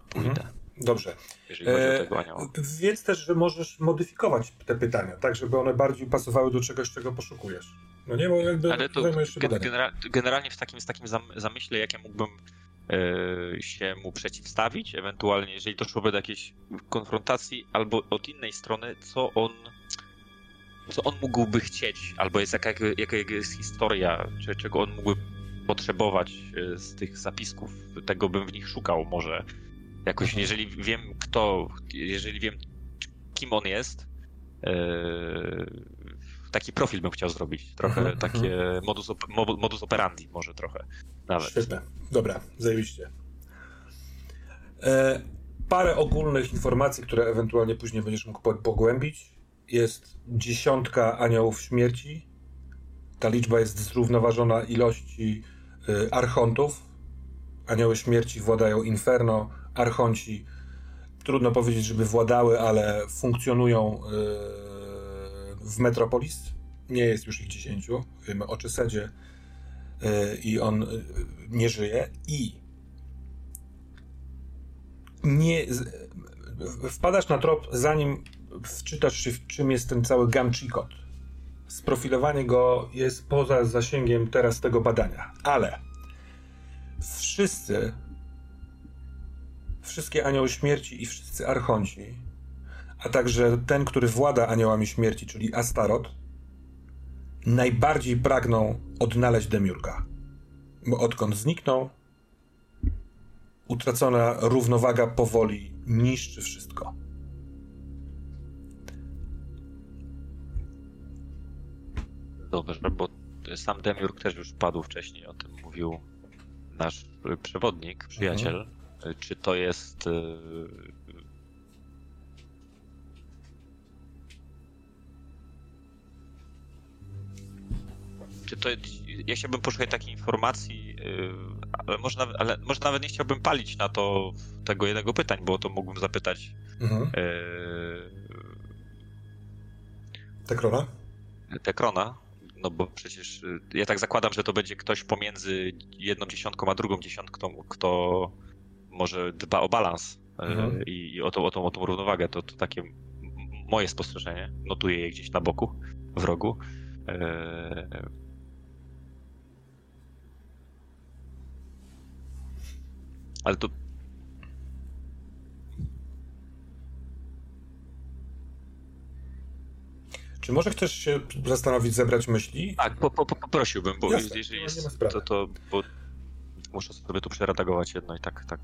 C: pójdę. Mhm.
A: Dobrze. Jeżeli chodzi o tego anioła. E, wiedz też, że możesz modyfikować te pytania, tak, żeby one bardziej pasowały do czegoś, czego poszukujesz. No nie, bo jakby
C: Ale to genera generalnie w takim, z takim zamyśle, jakie mógłbym e, się mu przeciwstawić, ewentualnie jeżeli doszłoby do jakiejś konfrontacji, albo od innej strony, co on co on mógłby chcieć, albo jest jaka, jaka jest historia, czy, czego on mógłby potrzebować e, z tych zapisków, tego bym w nich szukał może. Jakoś, mhm. jeżeli wiem kto, jeżeli wiem kim on jest, e, taki profil bym chciał zrobić. Trochę mhm. takie mhm. modus, op modus operandi może trochę nawet.
A: Świetne. Dobra, zajebiście. E, parę ogólnych informacji, które ewentualnie później będziesz mógł pogłębić. Jest dziesiątka aniołów śmierci, Ta liczba jest zrównoważona ilości archontów. Anioły śmierci władają Inferno, archonci trudno powiedzieć, żeby władały, ale funkcjonują y, w Metropolis. Nie jest już ich dziesięciu. Wiemy o Czysedzie y, i on y, nie żyje. I nie wpadasz na trop, zanim wczytasz się, w czym jest ten cały Gamchikot. Sprofilowanie go jest poza zasięgiem teraz tego badania, ale wszyscy, wszystkie anioły śmierci i wszyscy archonci, a także ten, który włada aniołami śmierci, czyli Astarot, najbardziej pragną odnaleźć Demiurga. Bo odkąd zniknął, utracona równowaga powoli niszczy wszystko.
C: Dobrze, bo sam Demiurg też już padł wcześniej, o tym mówił nasz przewodnik, przyjaciel. Mhm. Czy to jest y, czy to, ja chciałbym poszukać takiej informacji, yy, ale może, nawet, ale może nawet nie chciałbym palić na to tego jednego pytań, bo to mógłbym zapytać mhm. yy,
A: Tekrona?
C: Tekrona, no bo przecież yy, ja tak zakładam, że to będzie ktoś pomiędzy jedną dziesiątką a drugą dziesiątką, kto może dba o balans yy, mhm. i, i o, tą, o, tą, o tą równowagę. To, to takie moje spostrzeżenie. Notuję je gdzieś na boku, w rogu. Yy, Ale to.
A: Czy może chcesz się zastanowić, zebrać myśli?
C: Tak, po, po, poprosiłbym, bo Jasne, jeżeli jest, to, to bo muszę sobie tu przeredagować jedno i tak, tak.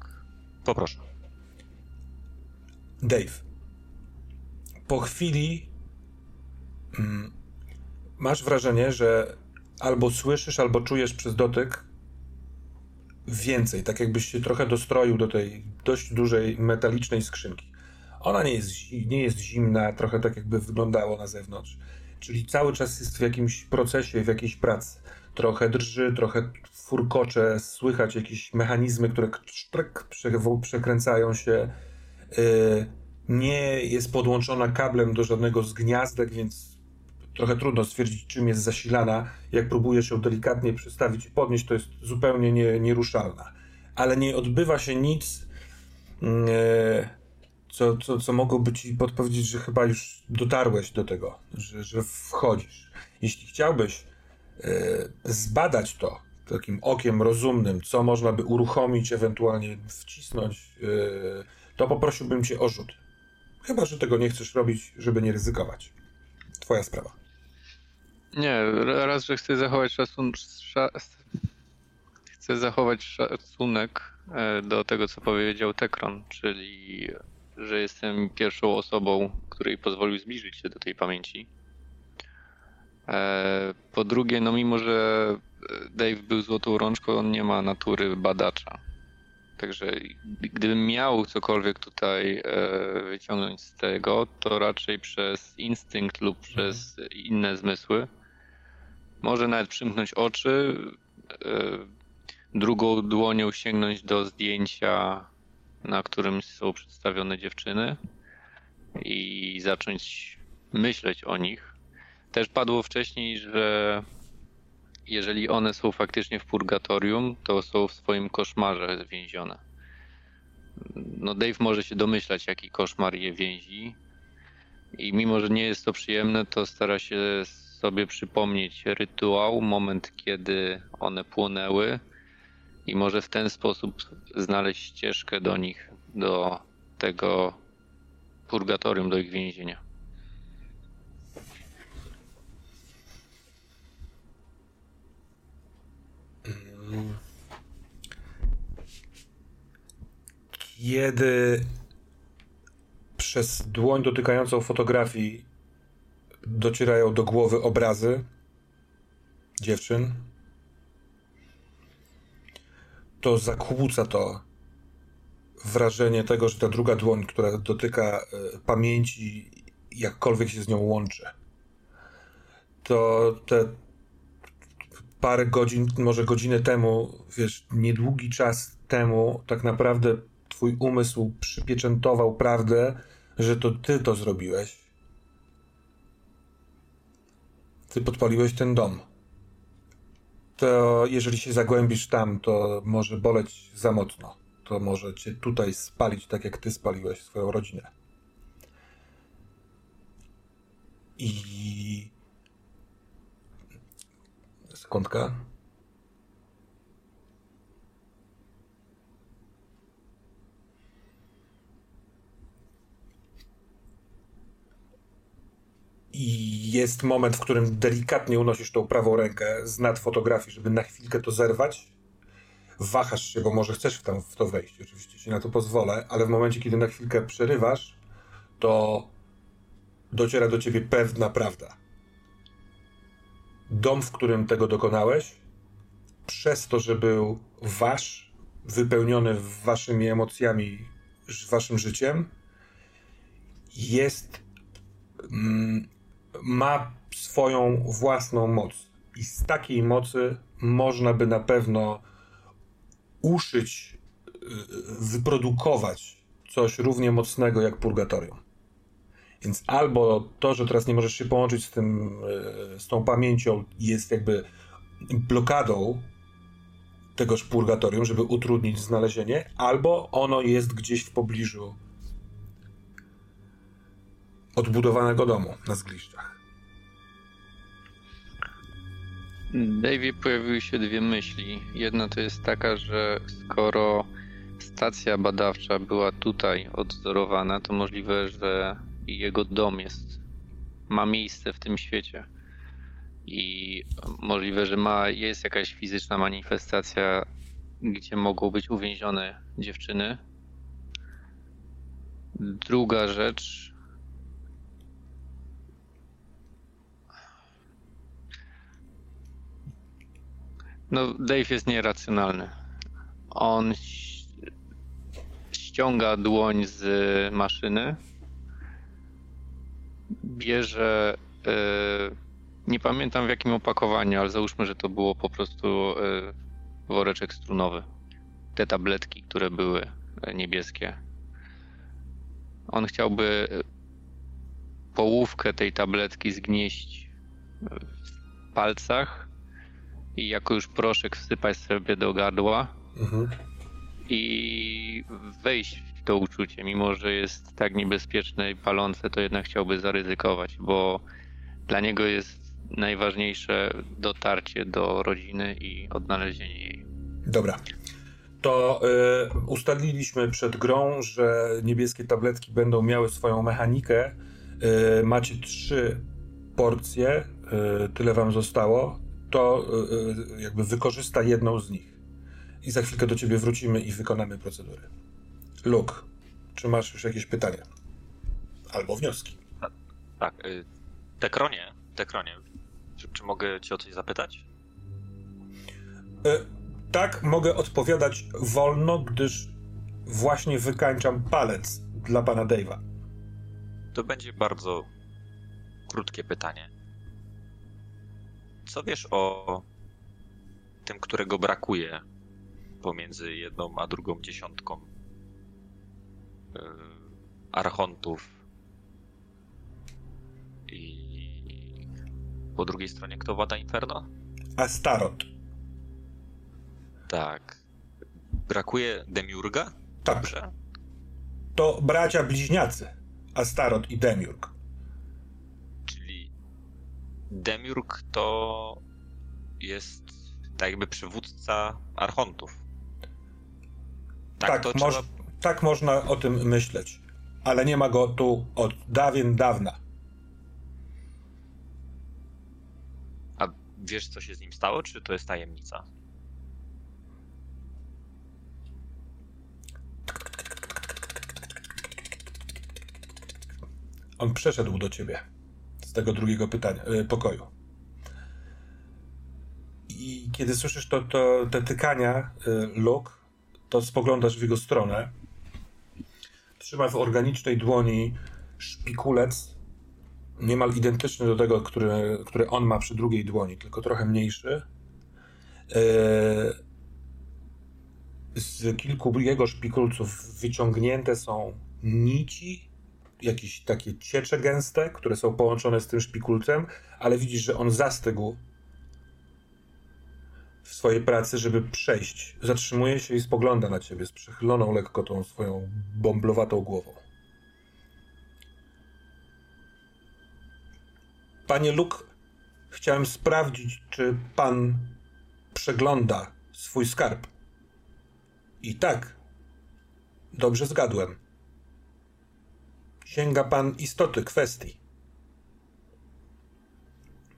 C: Poproszę.
A: Dave. Po chwili mm, masz wrażenie, że albo słyszysz, albo czujesz przez dotyk więcej, tak jakbyś się trochę dostroił do tej dość dużej metalicznej skrzynki. Ona nie jest, nie jest zimna, trochę tak jakby wyglądało na zewnątrz. Czyli cały czas jest w jakimś procesie, w jakiejś pracy. Trochę drży, trochę furkocze, słychać jakieś mechanizmy, które przekręcają się. Y, nie jest podłączona kablem do żadnego z gniazdek, więc trochę trudno stwierdzić, czym jest zasilana. Jak próbujesz ją delikatnie przestawić i podnieść, to jest zupełnie nie, nieruszalna. Ale nie odbywa się nic, e, co, co, co mogłoby ci podpowiedzieć, że chyba już dotarłeś do tego, że, że wchodzisz. Jeśli chciałbyś e, zbadać to takim okiem rozumnym, co można by uruchomić, ewentualnie wcisnąć, e, to poprosiłbym cię o rzut. Chyba, że tego nie chcesz robić, żeby nie ryzykować. Twoja sprawa.
B: Nie, raz, że chcę zachować szacun... chcę zachować szacunek e, do tego, co powiedział Tekron, czyli że jestem pierwszą osobą, której pozwolił zbliżyć się do tej pamięci. E, po drugie, no mimo, że Dave był złotą rączką, on nie ma natury badacza. Także gdybym miał cokolwiek tutaj e, wyciągnąć z tego, to raczej przez instynkt lub przez inne zmysły. Może nawet przymknąć oczy, e, drugą dłonią sięgnąć do zdjęcia, na którym są przedstawione dziewczyny i zacząć myśleć o nich. Też padło wcześniej, że jeżeli one są faktycznie w purgatorium, to są w swoim koszmarze więzione. No Dave może się domyślać, jaki koszmar je więzi i mimo, że nie jest to przyjemne, to stara się sobie przypomnieć rytuał, moment, kiedy one płonęły i może w ten sposób znaleźć ścieżkę do nich, do tego purgatorium, do ich więzienia.
A: Kiedy przez dłoń dotykającą fotografii docierają do głowy obrazy dziewczyn, to zakłóca to wrażenie tego, że ta druga dłoń, która dotyka e, pamięci, jakkolwiek się z nią łączy. To te parę godzin, może godzinę temu, wiesz, niedługi czas temu, tak naprawdę twój umysł przypieczętował prawdę, że to ty to zrobiłeś. Ty podpaliłeś ten dom. To jeżeli się zagłębisz tam, to może boleć za mocno. To może cię tutaj spalić, tak jak ty spaliłeś swoją rodzinę. I. Sekundka. I jest moment, w którym delikatnie unosisz tą prawą rękę z nad fotografii, żeby na chwilkę to zerwać. Wahasz się, bo może chcesz w, tam, w to wejść. Oczywiście ci na to pozwolę, ale w momencie, kiedy na chwilkę przerywasz, to dociera do ciebie pewna prawda. Dom, w którym tego dokonałeś, przez to, że był wasz, wypełniony waszymi emocjami, waszym życiem, jest. Mm, ma swoją własną moc. I z takiej mocy można by na pewno uszyć, y, wyprodukować coś równie mocnego jak purgatorium. Więc albo to, że teraz nie możesz się połączyć z tym, y, z tą pamięcią, jest jakby blokadą tegoż purgatorium, żeby utrudnić znalezienie, albo ono jest gdzieś w pobliżu odbudowanego domu na zgliszczach.
B: Davie pojawiły się dwie myśli. Jedna to jest taka, że skoro stacja badawcza była tutaj odzorowana, to możliwe, że jego dom jest, ma miejsce w tym świecie. I możliwe, że ma, jest jakaś fizyczna manifestacja, gdzie mogą być uwięzione dziewczyny. Druga rzecz, No, Dave jest nieracjonalny. On ściąga dłoń z maszyny, bierze. Yy, nie pamiętam w jakim opakowaniu, ale załóżmy, że to było po prostu yy, woreczek strunowy. Te tabletki, które były e, niebieskie. On chciałby połówkę tej tabletki zgnieść w palcach i jako już proszek wsypać sobie do gardła mhm. i wejść w to uczucie, mimo że jest tak niebezpieczne i palące, to jednak chciałby zaryzykować, bo dla niego jest najważniejsze dotarcie do rodziny i odnalezienie jej.
A: Dobra. To y, ustaliliśmy przed grą, że niebieskie tabletki będą miały swoją mechanikę. Y, macie trzy porcje, y, tyle wam zostało to y, y, jakby wykorzysta jedną z nich. I za chwilkę do ciebie wrócimy i wykonamy procedury. Luke, czy masz już jakieś pytania? Albo wnioski?
C: Tak. Y, Tekronie, Tekronie, czy, czy mogę cię o coś zapytać?
A: tak, mogę odpowiadać wolno, gdyż właśnie wykańczam palec dla pana Dave'a.
C: To będzie bardzo krótkie pytanie. Co wiesz o tym, którego brakuje pomiędzy jedną a drugą dziesiątką yy, archontów i po drugiej stronie kto wada Inferno?
A: Astarot.
C: Tak. Brakuje Demiurga?
A: Tak. Dobrze. To bracia bliźniacy. Astarot i Demiurg.
C: Demiurg to jest tak jakby przywódca archontów.
A: Tak, tak, moż, trzeba... tak można o tym myśleć, ale nie ma go tu od dawien dawna.
C: A wiesz, co się z nim stało, czy to jest tajemnica?
A: On przeszedł do ciebie z tego drugiego pytania, e, pokoju. I kiedy słyszysz to, to, te tykania, e, Luke, to spoglądasz w jego stronę. Trzyma w organicznej dłoni szpikulec, niemal identyczny do tego, który, który on ma przy drugiej dłoni, tylko trochę mniejszy. z kilku jego szpikulców wyciągnięte są nici, jakieś takie ciecze gęste, które są połączone z tym szpikulcem, ale widzisz, że on zastygł w swojej pracy, żeby przejść. Zatrzymuje się i spogląda na ciebie z przechyloną lekko tą swoją bąblowatą głową. Panie Luke, chciałem sprawdzić, czy pan przegląda swój skarb. I tak, dobrze zgadłem. Sięga pan istoty kwestii.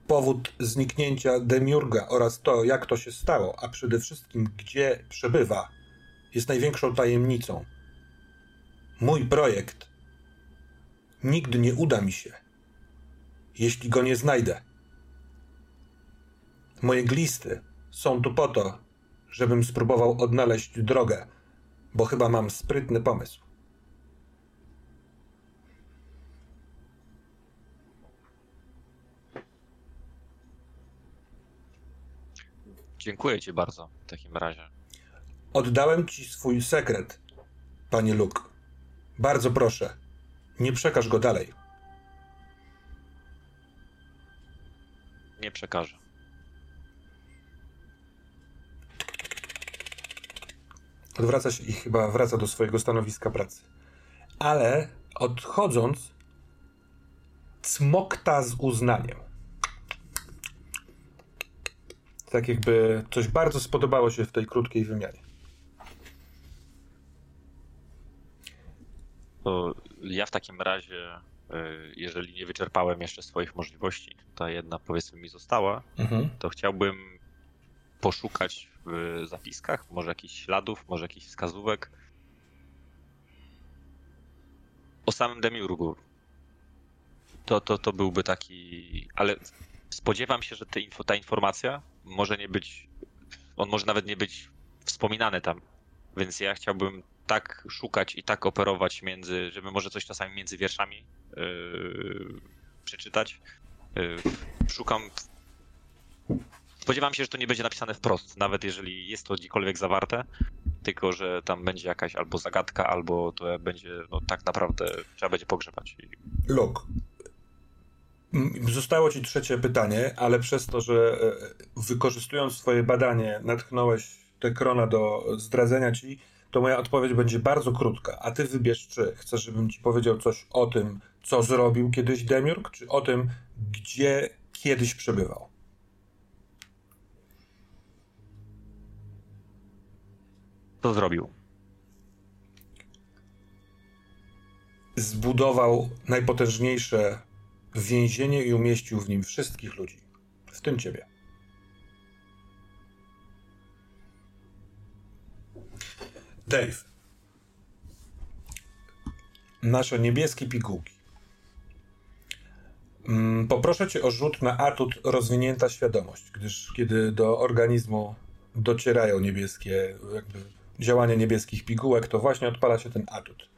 A: Powód zniknięcia Demiurga oraz to, jak to się stało, a przede wszystkim gdzie przebywa, jest największą tajemnicą. Mój projekt nigdy nie uda mi się, jeśli go nie znajdę. Moje glisty są tu po to, żebym spróbował odnaleźć drogę, bo chyba mam sprytny pomysł.
C: Dziękuję ci bardzo w takim razie.
A: Oddałem ci swój sekret, panie Luke. Bardzo proszę, nie przekaż go dalej.
C: Nie przekażę.
A: Odwraca się i chyba wraca do swojego stanowiska pracy. Ale odchodząc, cmokta z uznaniem. Tak jakby coś bardzo spodobało się w tej krótkiej wymianie.
C: To ja w takim razie, y, jeżeli nie wyczerpałem jeszcze swoich możliwości, ta jedna powiedzmy mi została, mhm. to chciałbym poszukać w zapiskach, może jakichś śladów, może jakichś wskazówek o samym Demiurgu. To, to, to byłby taki. Ale spodziewam się, że info, ta informacja może nie być. On może nawet nie być wspominany tam. Więc ja chciałbym tak szukać i tak operować między, żeby może coś czasami między wierszami yy, przeczytać. Yy, szukam Spodziewam się, że to nie będzie napisane wprost, nawet jeżeli jest to gdziekolwiek zawarte, tylko że tam będzie jakaś albo zagadka, albo to będzie, no tak naprawdę trzeba będzie pogrzebać.
A: Luk. Zostało ci trzecie pytanie, ale przez to, że e, wykorzystując swoje badanie natchnąłeś te krona do zdradzenia ci, to moja odpowiedź będzie bardzo krótka. A ty wybierz, czy chcesz, żebym ci powiedział coś o tym, co zrobił kiedyś Demiurg, czy o tym, gdzie kiedyś przebywał.
C: Co zrobił?
A: Zbudował najpotężniejsze więzienie i umieścił w nim wszystkich ludzi, w tym ciebie. Dave. Nasze niebieskie pigułki. Mm, poproszę cię o rzut na atut rozwinięta świadomość, gdyż kiedy do organizmu docierają niebieskie jakby działania niebieskich pigułek, to właśnie odpala się ten atut.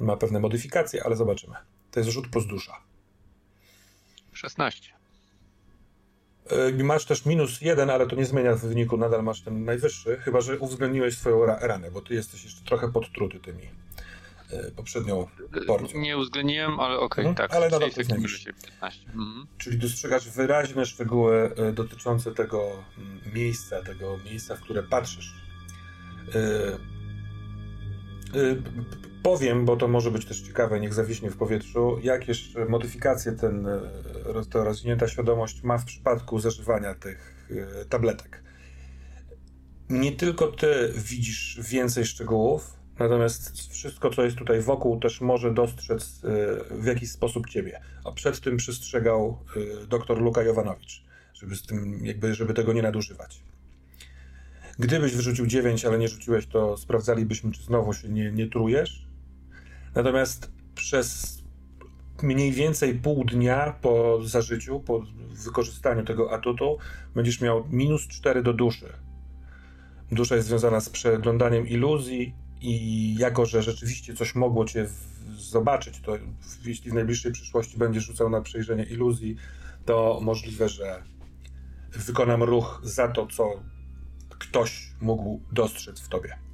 A: On ma pewne modyfikacje, ale zobaczymy. To jest rzut plus dusza.
B: 16.
A: Yy, masz też minus jeden, ale to nie zmienia w wyniku, nadal masz ten najwyższy, chyba że uwzględniłeś swoją ra ranę, bo ty jesteś jeszcze trochę podtruty tymi yy, poprzednią porcją.
B: Nie uwzględniłem, ale okej, okay, mhm, tak.
A: Ale nadal to jest 15. Mhm. Czyli dostrzegasz wyraźne szczegóły dotyczące tego mm, miejsca, tego miejsca, w które patrzysz E, e, powiem, bo to może być też ciekawe, niech zawiśnie w powietrzu, jakież modyfikacje ten, e, ta rozwinięta świadomość ma w przypadku zażywania tych tabletek. Nie tylko ty widzisz więcej szczegółów, natomiast wszystko, co jest tutaj wokół, też może dostrzec w jakiś sposób ciebie. A przed tym przestrzegał dr Luka Jowanowicz, żeby, z tym, jakby, żeby tego nie nadużywać. Gdybyś wyrzucił 9, ale nie rzuciłeś, to sprawdzalibyśmy, czy znowu się nie, nie trujesz. Natomiast przez mniej więcej pół dnia po zażyciu, po wykorzystaniu tego atutu, będziesz miał minus 4 do duszy. Dusza jest związana z przeglądaniem iluzji i jako, że rzeczywiście coś mogło cię zobaczyć, to jeśli w najbliższej przyszłości będziesz rzucał na przejrzenie iluzji, to możliwe, że wykonam ruch za to, co ktoś mógł dostrzec w tobie.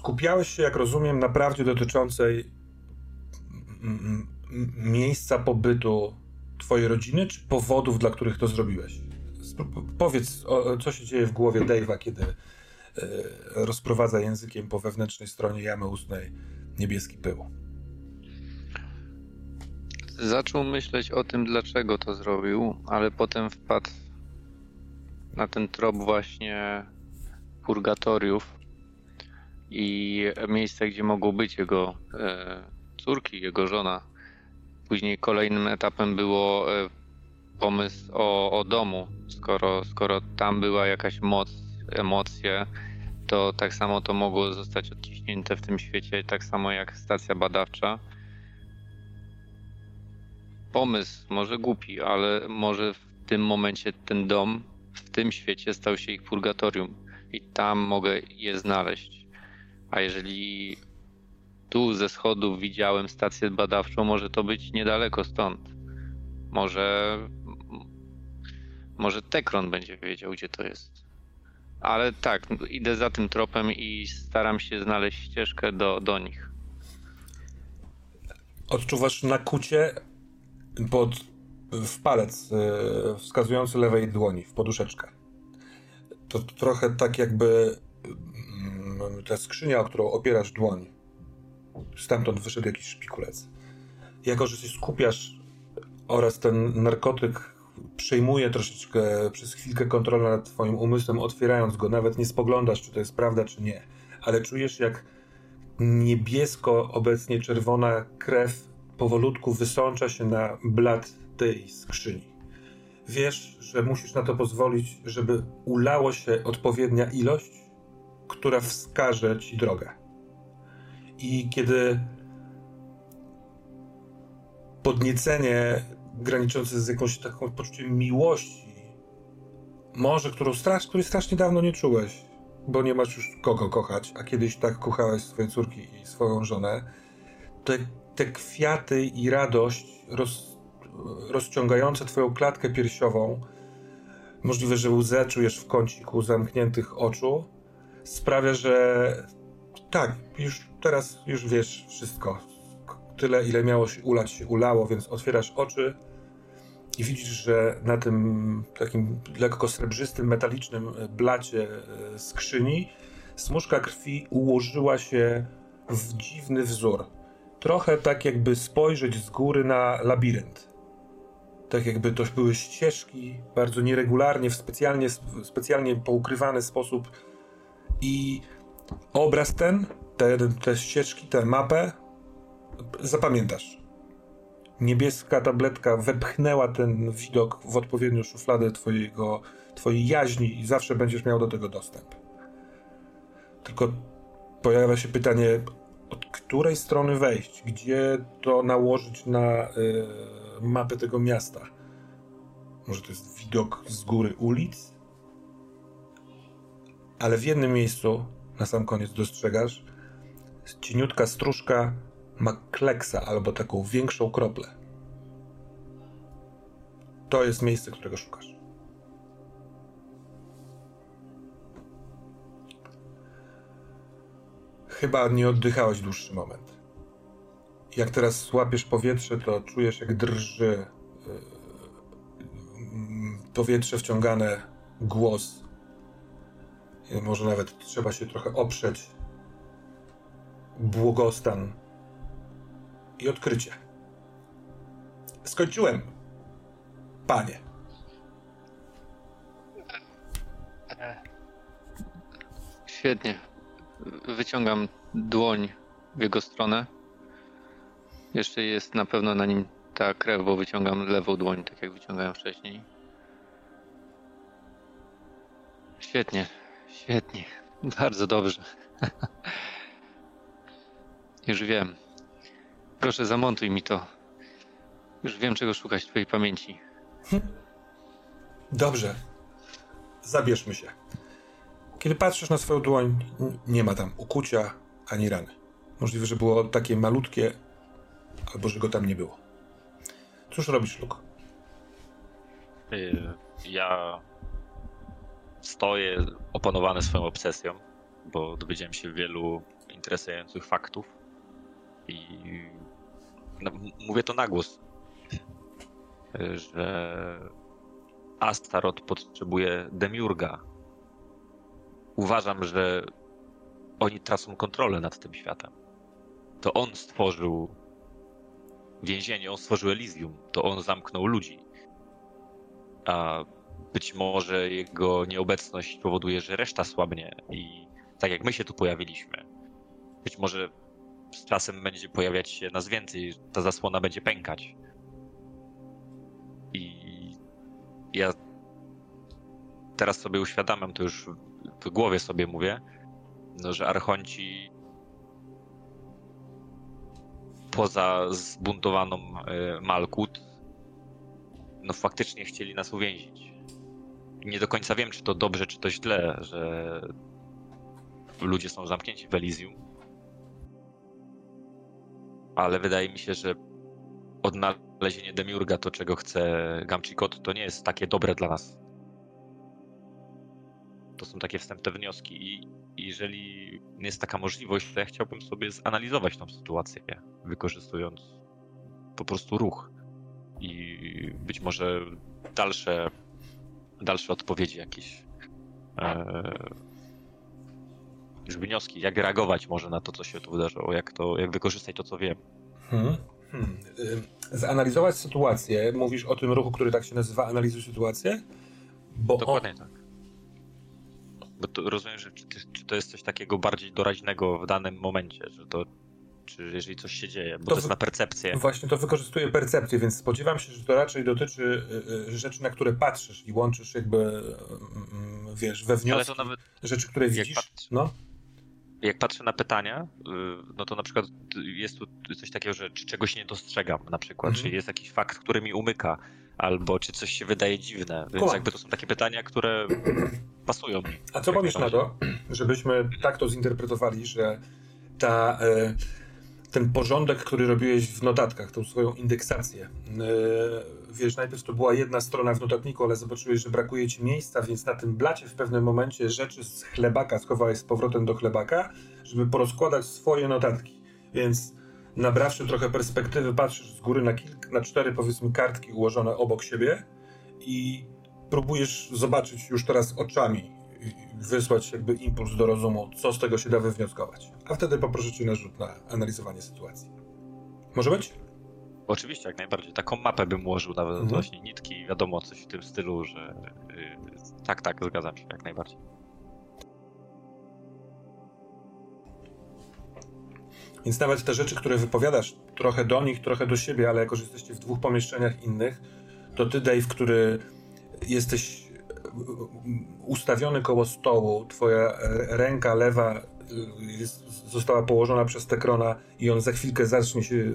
A: Skupiałeś się, jak rozumiem, na prawdzie dotyczącej miejsca pobytu twojej rodziny, czy powodów, dla których to zrobiłeś? Powiedz, co się dzieje w głowie Dave'a, kiedy e, rozprowadza językiem po wewnętrznej stronie jamy ustnej niebieski pył.
B: Zaczął myśleć o tym, dlaczego to zrobił, ale potem wpadł na ten trop właśnie purgatoriów i miejsca, gdzie mogą być jego e, córki, jego żona. Później kolejnym etapem było e, pomysł o, o domu. Skoro, skoro tam była jakaś moc, emocje, to tak samo to mogło zostać odciśnięte w tym świecie, tak samo jak stacja badawcza. Pomysł może głupi, ale może w tym momencie ten dom w tym świecie stał się ich purgatorium i tam mogę je znaleźć. A jeżeli tu ze schodów widziałem stację badawczą, może to być niedaleko stąd. Może może Tekron będzie wiedział, gdzie to jest. Ale tak, idę za tym tropem i staram się znaleźć ścieżkę do, do nich.
A: Odczuwasz nakucie pod, w palec yy, wskazujący lewej dłoni, w poduszeczkę. To, trochę tak jakby ta skrzynia, o którą opierasz dłoń, stamtąd wyszedł jakiś szpikulec. Jako, że się skupiasz oraz ten narkotyk przejmuje troszeczkę przez chwilkę kontrolę nad twoim umysłem, otwierając go, nawet nie spoglądasz, czy to jest prawda, czy nie, ale czujesz jak niebiesko, obecnie czerwona krew powolutku wysącza się na blat tej skrzyni. Wiesz, że musisz na to pozwolić, żeby ulało się odpowiednia ilość, która wskaże ci drogę. I kiedy podniecenie graniczące z jakąś taką poczuciem miłości, może którą strasz, której strasznie dawno nie czułeś, bo nie masz już kogo kochać, a kiedyś tak kochałeś swoje córki i swoją żonę, te, te kwiaty i radość roz, rozciągające twoją klatkę piersiową, możliwe, że łzę czujesz w kąciku zamkniętych oczu, sprawia, że tak, już teraz już wiesz wszystko. Tyle, ile miało się ulać, się ulało, więc otwierasz oczy i widzisz, że na tym takim lekko srebrzystym, metalicznym blacie e, skrzyni smuszka krwi ułożyła się w dziwny wzór. Trochę tak, jakby spojrzeć z góry na labirynt. Tak, jakby to były ścieżki, bardzo nieregularnie, w specjalnie, specjalnie poukrywany sposób. I obraz ten, te, te ścieżki, tę mapę, zapamiętasz niebieska tabletka wepchnęła ten widok w odpowiednią szufladę twojego, twojej jaźni i zawsze będziesz miał do tego dostęp. Tylko pojawia się pytanie, od której strony wejść? Gdzie to nałożyć na y, mapę tego miasta? Może to jest widok z góry ulic? Ale w jednym miejscu, na sam koniec dostrzegasz, cieniutka stróżka ma kleksa albo taką większą kroplę. To jest miejsce, którego szukasz. Chyba nie oddychałeś dłuższy moment. Jak teraz łapiesz powietrze, to czujesz, jak drży yy, powietrze wciągane, głos. Może nawet trzeba się trochę oprzeć. Błogostan i odkrycie. Skończyłem. Panie.
B: Świetnie. Wyciągam dłoń w jego stronę. Jeszcze jest na pewno na nim ta krew, bo wyciągam lewą dłoń, tak jak wyciągałem wcześniej. Świetnie, świetnie. Bardzo dobrze. Już wiem. Proszę, zamontuj mi to. Już wiem, czego szukać w twojej pamięci.
A: Dobrze. Zabierzmy się. Kiedy patrzysz na swoją dłoń, nie ma tam ukucia ani rany. Możliwe, że było takie malutkie, albo że go tam nie było. Cóż robisz, Luke?
C: Y, ja stoję opanowany swoją obsesją, bo dowiedziałem się wielu interesujących faktów i no, mówię to na głos, że Astaroth potrzebuje demiurga. Uważam, że oni tracą kontrolę nad tym światem. To on stworzył więzienie, on stworzył Elysium, to on zamknął ludzi. A być może jego nieobecność powoduje, że reszta słabnie i tak jak my się tu pojawiliśmy, być może z czasem będzie pojawiać się nas więcej, ta zasłona będzie pękać. I ja teraz sobie uświadamiam, to już w głowie sobie mówię, no, że archonci poza zbuntowaną e, Malkut no faktycznie chcieli nas uwięzić. Nie do końca wiem, czy to dobrze, czy to źle, że ludzie są zamknięci w Elysium. Ale wydaje mi się, że odnalezienie Demiurga, to czego chce Gamchikot, to nie jest takie dobre dla nas. To są takie wstępne wnioski i jeżeli jest taka możliwość, to ja chciałbym sobie zanalizować tą sytuację, wykorzystując po prostu ruch i być może dalsze, dalsze odpowiedzi jakieś. E, wnioski, jak reagować może na to, co się tu wydarzyło, jak, to, jak wykorzystać to, co wiem. Hmm.
A: Hmm. Zanalizować sytuację. Mówisz o tym ruchu, który tak się nazywa Analizuj sytuację?
C: Bo Dokładnie tak. Bo to rozumiem, że czy, czy, to jest coś takiego bardziej doraźnego w danym momencie, że to czy jeżeli coś się dzieje, bo to, to jest na percepcję.
A: Właśnie to wykorzystuje percepcję, więc spodziewam się, że to raczej dotyczy y, y, rzeczy, na które patrzysz i łączysz jakby, y, wiesz, we wnioski, nawet, rzeczy, które widzisz. Patrzę, no?
C: jak patrzę na pytania, no to na przykład jest tu coś takiego, że czy czegoś nie dostrzegam na przykład, mhm. czy jest jakiś fakt, który mi umyka, albo czy coś się wydaje dziwne. Więc jakby to są takie pytania, które pasują mi.
A: A co powiesz na to, żebyśmy tak to zinterpretowali, że ta... ten porządek, który robiłeś w notatkach, tą swoją indeksację. Yy, wiesz, najpierw to była jedna strona w notatniku, ale zobaczyłeś, że brakuje ci miejsca, więc na tym blacie w pewnym momencie rzeczy z chlebaka schowałeś z powrotem do chlebaka, żeby porozkładać swoje notatki. Więc nabrawszy trochę perspektywy, patrzysz z góry na, kilk, na cztery, powiedzmy, kartki ułożone obok siebie i próbujesz zobaczyć już teraz oczami wysłać jakby impuls do rozumu, co z tego się da wywnioskować. A wtedy poproszę cię na rzut na analizowanie sytuacji. Może być?
C: Oczywiście, jak najbardziej. Taką mapę bym ułożył nawet mhm. właśnie nitki, wiadomo, coś w tym stylu, że yy, tak, tak, zgadzam się, jak najbardziej.
A: Więc nawet te rzeczy, które wypowiadasz, trochę do nich, trochę do siebie, ale jako, że jesteście w dwóch pomieszczeniach innych, to ty, Dave, który jesteś ustawiony koło stołu, twoja ręka lewa jest, została położona przez Tekrona i on za chwilkę zacznie się,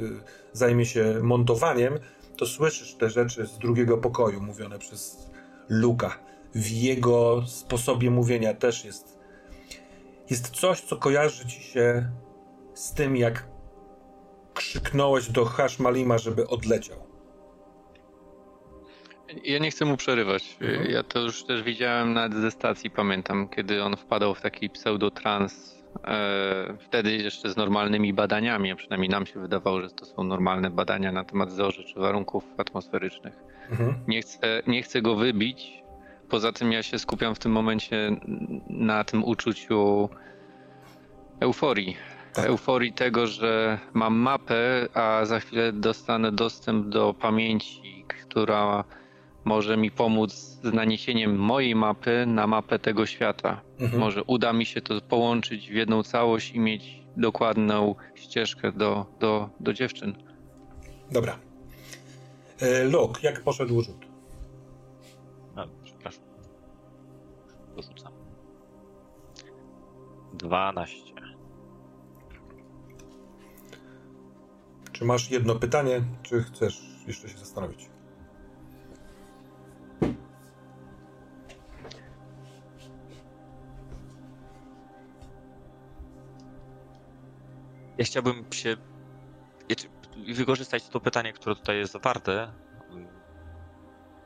A: zajmie się montowaniem, to słyszysz te rzeczy z drugiego pokoju mówione przez Luka. W jego sposobie mówienia też jest jest coś, co kojarzy ci się z tym, jak krzyknąłeś do Hash Malima, żeby odleciał.
B: Ja nie chcę mu przerywać. Mhm. Ja to już też widziałem nawet ze stacji, pamiętam, kiedy on wpadał w taki pseudotrans. E, wtedy jeszcze z normalnymi badaniami, a przynajmniej nam się wydawało, że to są normalne badania na temat zorzy czy warunków atmosferycznych. Mhm. Nie, chcę, nie chcę go wybić. Poza tym ja się skupiam w tym momencie na tym uczuciu euforii. Tak. Euforii tego, że mam mapę, a za chwilę dostanę dostęp do pamięci, która może mi pomóc z naniesieniem mojej mapy na mapę tego świata. Mhm. Może uda mi się to połączyć w jedną całość i mieć dokładną ścieżkę do, do, do dziewczyn.
A: Dobra. E, Luke, jak poszedł rzut?
C: A, przepraszam. Dorzucam. 12.
A: Czy masz jedno pytanie, czy chcesz jeszcze się zastanowić?
C: Ja chciałbym się wykorzystać to pytanie, które tutaj jest zawarte.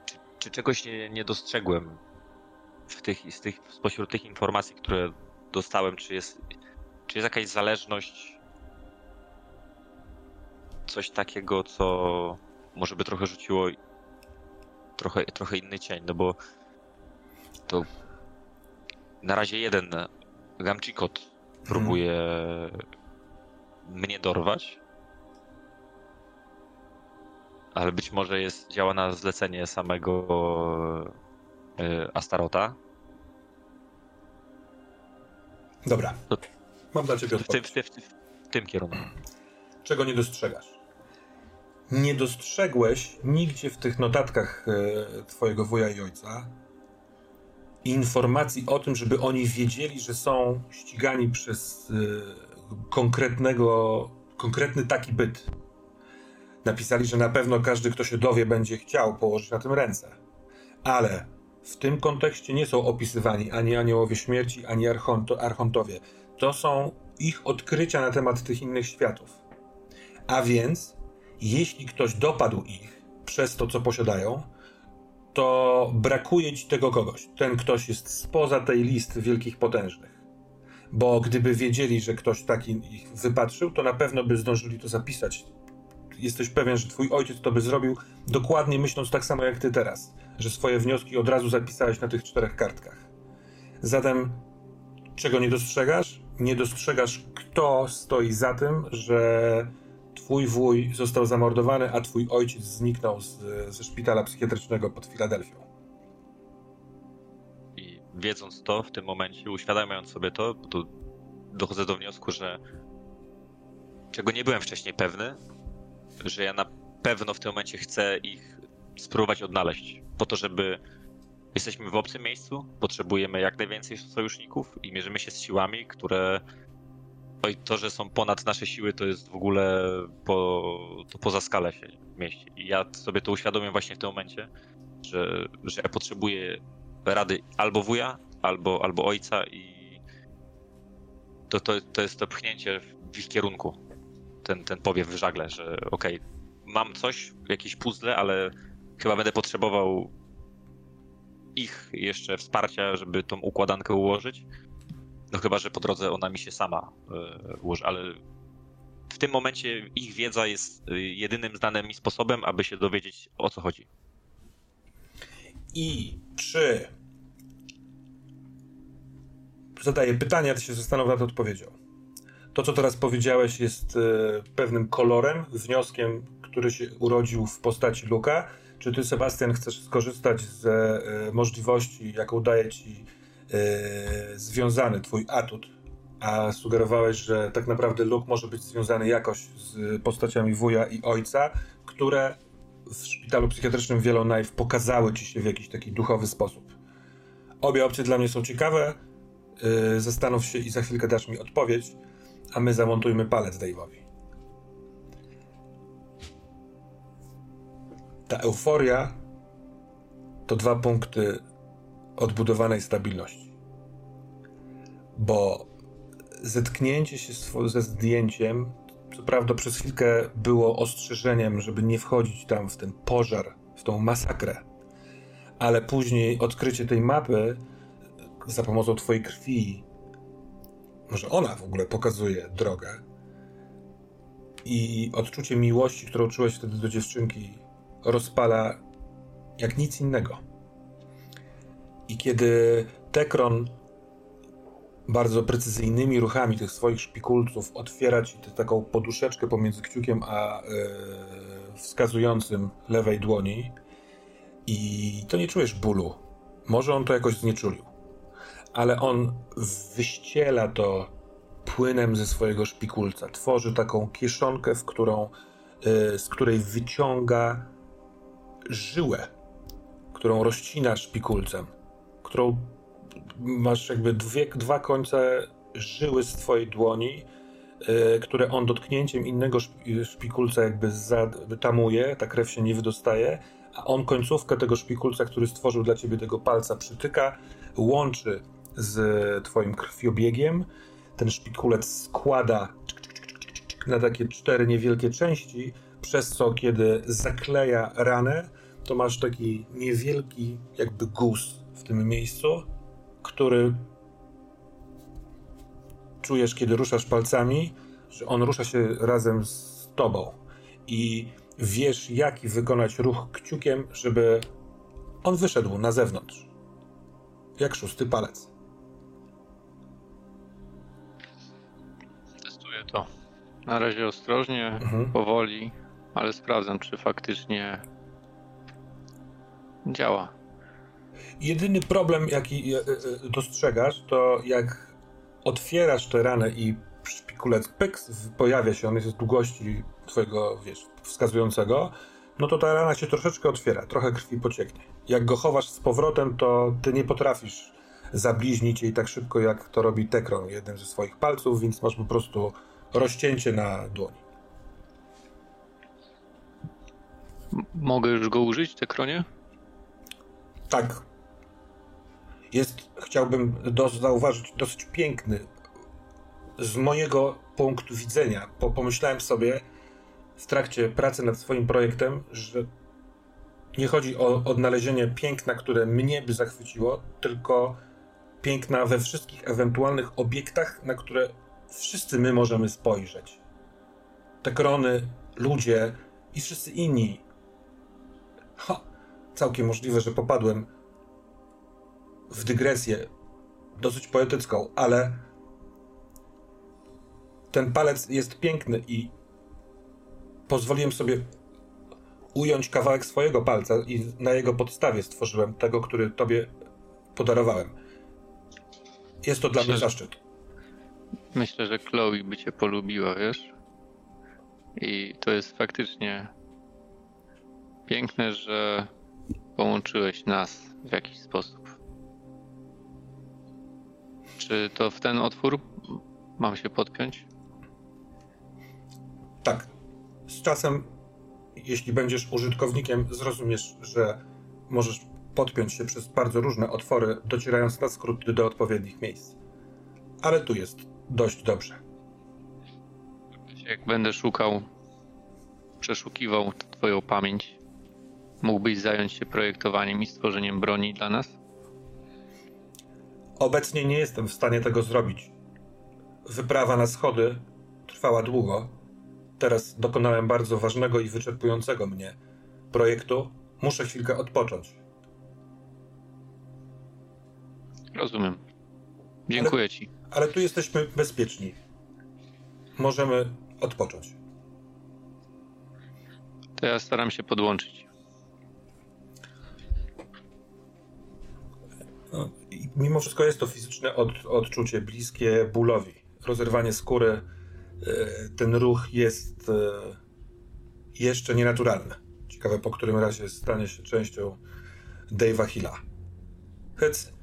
C: Czy, czy czegoś nie, nie dostrzegłem w tych, z tych, spośród tych informacji, które dostałem, czy jest, czy jest jakaś zależność, coś takiego, co może by trochę rzuciło trochę, trochę inny cień, no bo to na razie jeden Gamchikot próbuje hmm. Mnie dorwać, ale być może jest, działa na zlecenie samego y, Astarota.
A: Dobra. To, Mam dla ciebie
C: odpowiedź. W, w, w, w tym kierunku.
A: Czego nie dostrzegasz? Nie dostrzegłeś nigdzie w tych notatkach y, twojego wuja i ojca informacji o tym, żeby oni wiedzieli, że są ścigani przez y, konkretnego, konkretny taki byt. Napisali, że na pewno każdy, kto się dowie, będzie chciał położyć na tym ręce. Ale w tym kontekście nie są opisywani ani aniołowie śmierci, ani archonto, archontowie. To są ich odkrycia na temat tych innych światów. A więc, jeśli ktoś dopadł ich przez to, co posiadają, to brakuje ci tego kogoś. Ten ktoś jest spoza tej listy wielkich potężnych. Bo gdyby wiedzieli, że ktoś taki ich wypatrzył, to na pewno by zdążyli to zapisać. Jesteś pewien, że twój ojciec to by zrobił dokładnie myśląc tak samo jak ty teraz, że swoje wnioski od razu zapisałeś na tych czterech kartkach. Zatem, czego nie dostrzegasz? Nie dostrzegasz, kto stoi za tym, że twój wuj został zamordowany, a twój ojciec zniknął z, ze szpitala psychiatrycznego pod Filadelfią.
C: I wiedząc to w tym momencie, uświadamiając sobie to, dochodzę do wniosku, że czego nie byłem wcześniej pewny, że ja na pewno w tym momencie chcę ich spróbować odnaleźć. Po to, żeby jesteśmy w obcym miejscu, potrzebujemy jak najwięcej sojuszników i mierzymy się z siłami, które to, to, że są ponad nasze siły, to jest w ogóle po, to poza skalę się mieści. I ja sobie to uświadomię właśnie w tym momencie, że, że ja potrzebuję rady albo wuja, albo, albo ojca i to, to, to jest to pchnięcie w ich kierunku. Ten, ten powiew w żagle, że okej, okay, mam coś, jakieś puzzle, ale chyba będę potrzebował ich jeszcze wsparcia, żeby tą układankę ułożyć. No chyba, że po drodze ona mi się sama e, ułoży, ale w tym momencie ich wiedza jest e, jedynym znanym mi sposobem, aby się dowiedzieć o co chodzi.
A: I czy zadaję pytania, ty się zastanów nad odpowiedzią. To, co teraz powiedziałeś, jest e, pewnym kolorem, wnioskiem, który się urodził w postaci Luka. Czy ty, Sebastian, chcesz skorzystać z możliwości, jaką daje ci E, związany, twój atut, a sugerowałeś, że tak naprawdę Luke może być związany jakoś z postaciami wuja i ojca, które w szpitalu psychiatrycznym Wielonajw pokazały ci się w jakiś taki duchowy sposób. Obie opcje dla mnie są ciekawe. Yy, zastanów się i za chwilkę dasz mi odpowiedź, a my zamontujmy palec Dave'owi. Ta euforia to dwa punkty odbudowanej stabilności. Bo zetknięcie się ze zdjęciem, co prawda przez chwilkę było ostrzeżeniem, żeby nie wchodzić tam w ten pożar, w tą masakrę, ale później odkrycie tej mapy za pomocą twojej krwi, może ona w ogóle pokazuje drogę i odczucie miłości, którą czułeś wtedy do dziewczynki, rozpala jak nic innego. I kiedy Tekron bardzo precyzyjnymi ruchami tych swoich szpikulców otwiera ci taką poduszeczkę pomiędzy kciukiem a yy, wskazującym lewej dłoni i to nie czujesz bólu. Może on to jakoś znieczulił, ale on wyściela to płynem ze swojego szpikulca. Tworzy taką kieszonkę, w którą, yy, z której wyciąga żyłę, którą rozcina szpikulcem którą masz jakby dwie, dwa końce żyły z twojej dłoni, yy, które on dotknięciem innego szpikulca jakby zatamuje, ta krew się nie wydostaje, a on końcówkę tego szpikulca, który stworzył dla ciebie tego palca, przytyka, łączy z twoim krwiobiegiem. Ten szpikulec składa na takie cztery niewielkie części, przez co kiedy zakleja ranę, to masz taki niewielki jakby guz w tym miejscu, który czujesz, kiedy ruszasz palcami, że on rusza się razem z tobą i wiesz, jaki wykonać ruch kciukiem, żeby on wyszedł na zewnątrz. Jak szósty palec.
B: To. Na razie ostrożnie, mhm. powoli, ale sprawdzam, czy faktycznie działa.
A: Jedyny problem, jaki e, e, dostrzegasz, to jak otwierasz tę ranę i szpikulec pyks pojawia się, on jest z długości twojego, wiesz, wskazującego, no to ta rana się troszeczkę otwiera, trochę krwi pocieknie. Jak go chowasz z powrotem, to ty nie potrafisz zabliźnić jej tak szybko, jak to robi Tekron jednym ze swoich palców, więc masz po prostu rozcięcie na dłoni.
B: M mogę już go użyć, Tekronie?
A: Tak. Jest, chciałbym do, zauważyć, dosyć piękny. Z mojego punktu widzenia, bo pomyślałem sobie w trakcie pracy nad swoim projektem, że nie chodzi o odnalezienie piękna, które mnie by zachwyciło, tylko piękna we wszystkich ewentualnych obiektach, na które wszyscy my możemy spojrzeć. Te krony, ludzie i wszyscy inni. Ha, całkiem możliwe, że popadłem w dygresję dosyć poetycką, ale ten palec jest piękny i pozwoliłem sobie ująć kawałek swojego palca i na jego podstawie stworzyłem tego, który tobie podarowałem. Jest to dla mnie zaszczyt.
B: Myślę, że Chloe by cię polubiła, wiesz? I to jest faktycznie piękne, że połączyłeś nas w jakiś sposób. Czy to w ten otwór mam się podpiąć?
A: Tak. Z czasem, jeśli będziesz użytkownikiem, zrozumiesz, że możesz podpiąć się przez bardzo różne otwory, docierając na skróty do odpowiednich miejsc. Ale tu jest dość dobrze.
B: Jak będę szukał, przeszukiwał Twoją pamięć, mógłbyś zająć się projektowaniem i stworzeniem broni dla nas?
A: Obecnie nie jestem w stanie tego zrobić. Wyprawa na schody trwała długo. Teraz dokonałem bardzo ważnego i wyczerpującego mnie projektu. Muszę chwilkę odpocząć.
B: Rozumiem. Dziękuję
A: ale,
B: ci.
A: Ale tu jesteśmy bezpieczni. Możemy odpocząć.
B: To ja staram się podłączyć.
A: No, mimo wszystko jest to fizyczne od, odczucie bliskie bólowi. Rozerwanie skóry, e, ten ruch jest e, jeszcze nienaturalny. Ciekawe, po którym razie stanie się częścią Dave'a Hilla. Hec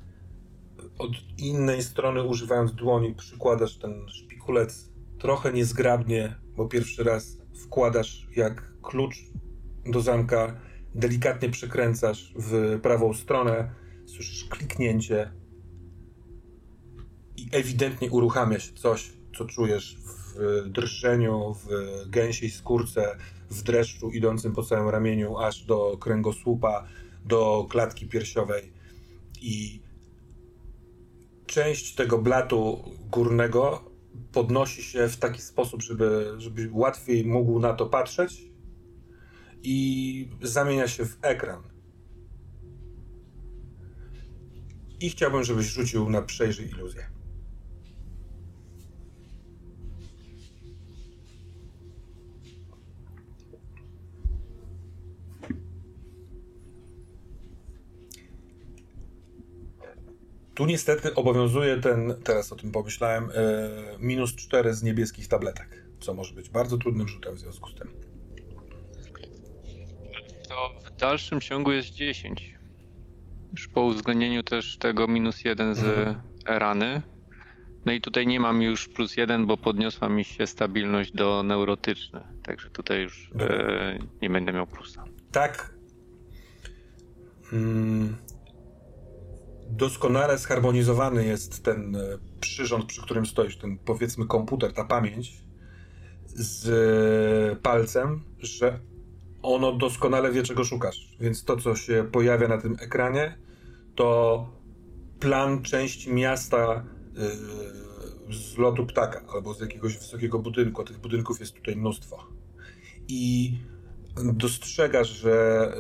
A: od innej strony, używając dłoni, przykładasz ten szpikulec trochę niezgrabnie, bo pierwszy raz wkładasz jak klucz do zamka, delikatnie przekręcasz w prawą stronę, słyszysz kliknięcie i ewidentnie uruchamia się coś, co czujesz w drżeniu, w gęsiej skórce, w dreszczu idącym po całym ramieniu, aż do kręgosłupa, do klatki piersiowej. I część tego blatu górnego podnosi się w taki sposób, żeby, żeby łatwiej mógł na to patrzeć i zamienia się w ekran. I chciałbym, żebyś rzucił na przejrzyj iluzję. Tu niestety obowiązuje ten, teraz o tym pomyślałem, e, minus 4 z niebieskich tabletek, co może być bardzo trudnym rzutem w związku z tym.
B: To w dalszym ciągu jest 10. Już po uwzględnieniu też tego minus 1 z mhm. rany. No i tutaj nie mam już plus 1, bo podniosła mi się stabilność do neurotyczny. Także tutaj już e, nie będę miał plusa.
A: Tak. Hmm doskonale zharmonizowany jest ten e, przyrząd, przy którym stoisz, ten powiedzmy komputer, ta pamięć z palcem, że ono doskonale wie, czego szukasz. Więc to, co się pojawia na tym ekranie, to plan części miasta yy, z lotu ptaka albo z jakiegoś wysokiego budynku. Tych budynków jest tutaj mnóstwo. I dostrzegasz, że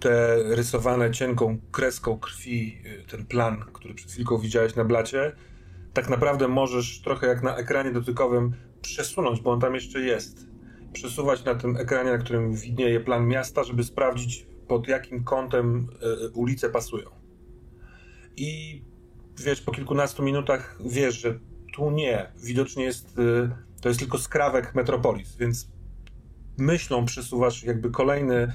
A: te rysowane cienką kreską krwi, yy, ten plan, który przed chwilką widziałeś na blacie, tak naprawdę możesz trochę jak na ekranie dotykowym przesunąć, bo on tam jeszcze jest. Przesuwać na tym ekranie, na którym widnieje plan miasta, żeby sprawdzić pod jakim kątem y, ulice pasują. I wiesz, po kilkunastu minutach wiesz, że tu nie. Widocznie jest, y, to jest tylko skrawek Metropolis, więc myślą przesuwasz jakby kolejny y, y,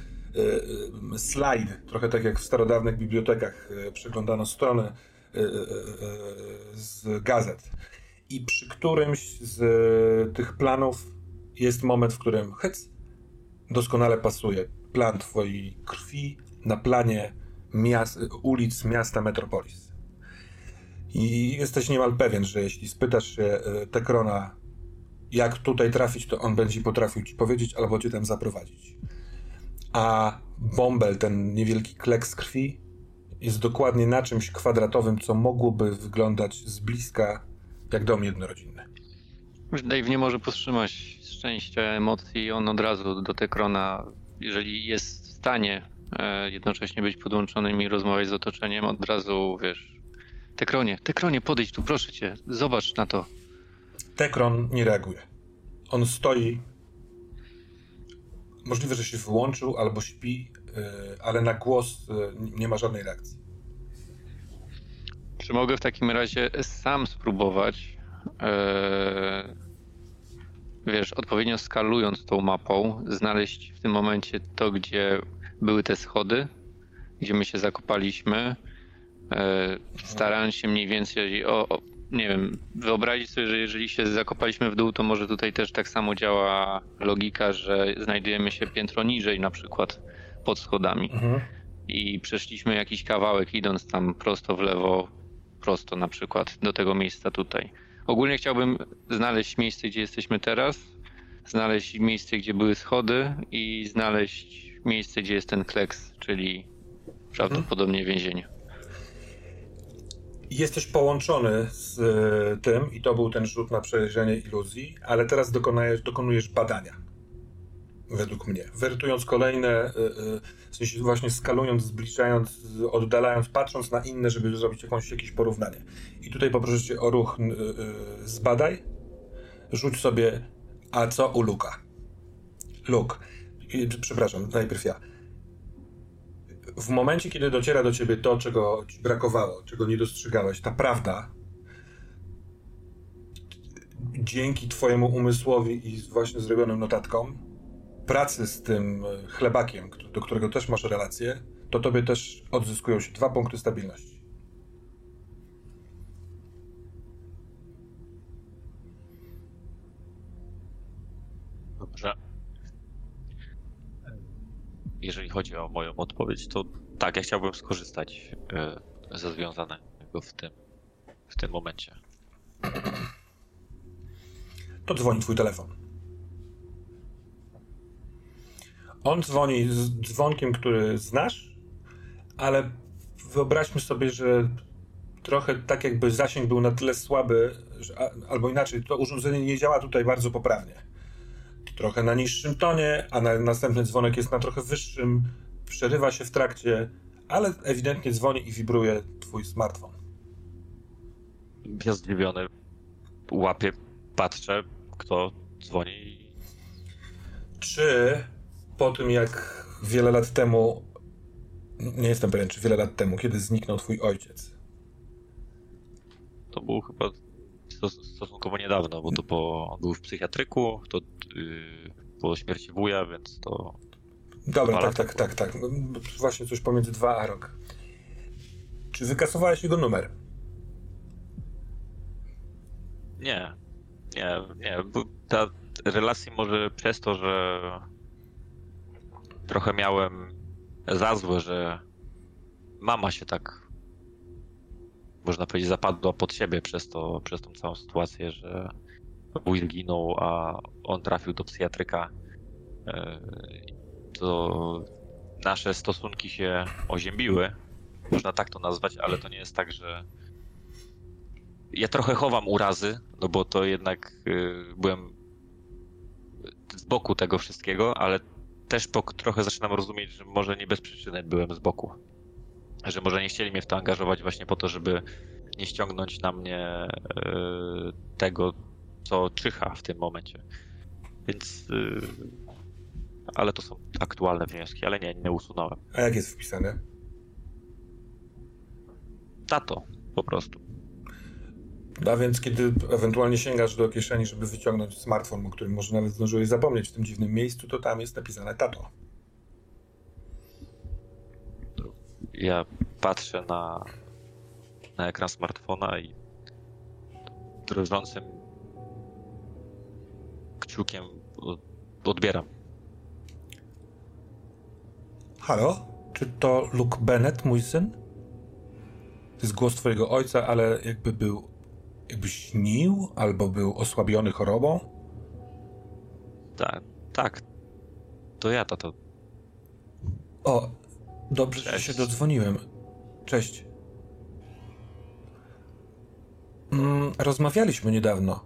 A: slajd, trochę tak jak w starodawnych bibliotekach y, przeglądano strony z gazet. I przy którymś z tych planów jest moment, w którym hyc, doskonale pasuje plan twojej krwi na planie miast, ulic miasta Metropolis. I jesteś niemal pewien, że jeśli spytasz się e, Tekrona, jak tutaj trafić, to on będzie potrafił ci powiedzieć albo cię tam zaprowadzić. A bąbel, ten niewielki kleks krwi, jest dokładnie na czymś kwadratowym, co mogłoby wyglądać z bliska jak dom jednorodzinny.
B: Dave nie może powstrzymać szczęścia, emocji. On od razu do Tekrona, jeżeli jest w stanie e, jednocześnie być podłączonym i rozmawiać z otoczeniem, od razu, wiesz, Tekronie, Tekronie, podejdź tu, proszę cię, zobacz na to.
A: Tekron nie reaguje. On stoi. Możliwe, że się wyłączył albo śpi, e, ale na głos e, nie ma żadnej reakcji.
B: Czy mogę w takim razie sam spróbować, e, wiesz, odpowiednio skalując tą mapą, znaleźć w tym momencie to, gdzie były te schody, gdzie my się zakopaliśmy, starając się mniej więcej o, o, nie wiem, wyobrazić sobie, że jeżeli się zakopaliśmy w dół, to może tutaj też tak samo działa logika, że znajdujemy się piętro niżej na przykład pod schodami.
A: Mhm.
B: I przeszliśmy jakiś kawałek idąc tam prosto w lewo, prosto na przykład do tego miejsca tutaj. Ogólnie chciałbym znaleźć miejsce, gdzie jesteśmy teraz, znaleźć miejsce, gdzie były schody i znaleźć miejsce, gdzie jest ten kleks, czyli prawdopodobnie więzienie.
A: Jesteś połączony z e, tym i to był ten rzut na przejrzenie iluzji, ale teraz dokonujesz, dokonujesz badania. Według mnie. Wertując kolejne, e, e, w sensie właśnie skalując, zbliżając, oddalając, patrząc na inne, żeby zrobić jakąś, jakieś porównanie. I tutaj poproszę cię o ruch zbadaj. Rzuć sobie, a co u Luka? Luke. I, przepraszam, najpierw ja w momencie, kiedy dociera do ciebie to, czego ci brakowało, czego nie dostrzegałeś, ta prawda, dzięki twojemu umysłowi i właśnie zrobionym notatkom, pracy z tym chlebakiem, do którego też masz relację, to tobie też odzyskują się dwa punkty stabilności.
C: Jeżeli chodzi o moją odpowiedź, to tak, ja chciałbym skorzystać e, ze związanego w tym, w tym momencie.
A: to dzwoni twój telefon. On dzwoni z dzwonkiem, który znasz, ale wyobraźmy sobie, że trochę tak jakby zasięg był na tyle słaby, że, albo inaczej, to urządzenie nie działa tutaj bardzo poprawnie. Trochę na niższym tonie, a na, następny dzwonek jest na trochę wyższym, przerywa się w trakcie, ale ewidentnie dzwoni i wibruje twój smartfon.
C: Ja zdziwiony łapię, patrzę, kto dzwoni.
A: Czy po tym, jak wiele lat temu, nie jestem pewien, czy wiele lat temu, kiedy zniknął twój ojciec,
C: To był chyba stosunkowo niedawno, bo to po, on był w psychiatryku, to yy, po śmierci wuja, więc to
A: Dobra, tak, tak, tak, tak. No, Właśnie coś pomiędzy dwa a rok. Czy wykasowałeś jego numer?
C: Nie, nie, nie. Ta relacja może przez to, że trochę miałem za złe, że mama się tak, można powiedzieć, zapadła pod siebie przez to, przez tą całą sytuację, że wuj zginął, a on trafił do psychiatryka. E, to nasze stosunki się oziębiły. Można tak to nazwać, ale to nie jest tak, że. Ja trochę chowam urazy, no bo to jednak y, byłem z boku tego wszystkiego, ale też po, trochę zaczynam rozumieć, że może nie bez przyczyny byłem z boku. Że może nie chcieli mnie w to angażować właśnie po to, żeby nie ściągnąć na mnie y, tego, co czyha w tym momencie. Więc. Y, ale to są aktualne wnioski, ale nie, nie usunąłem.
A: A jak jest wpisane?
C: Tato, po prostu.
A: A więc kiedy ewentualnie sięgasz do kieszeni, żeby wyciągnąć smartfon, o którym może nawet zdążyłeś zapomnieć w tym dziwnym miejscu, to tam jest napisane tato.
C: Ja patrzę na, na ekran smartfona i drżącym kciukiem odbieram.
A: Halo? Czy to Luke Bennett, mój syn? To jest głos twojego ojca, ale jakby był. jakby śnił, albo był osłabiony chorobą?
C: Tak, tak. To ja, tato.
A: O, dobrze, że
C: Cześć.
A: się dodzwoniłem. Cześć. Mm, rozmawialiśmy niedawno.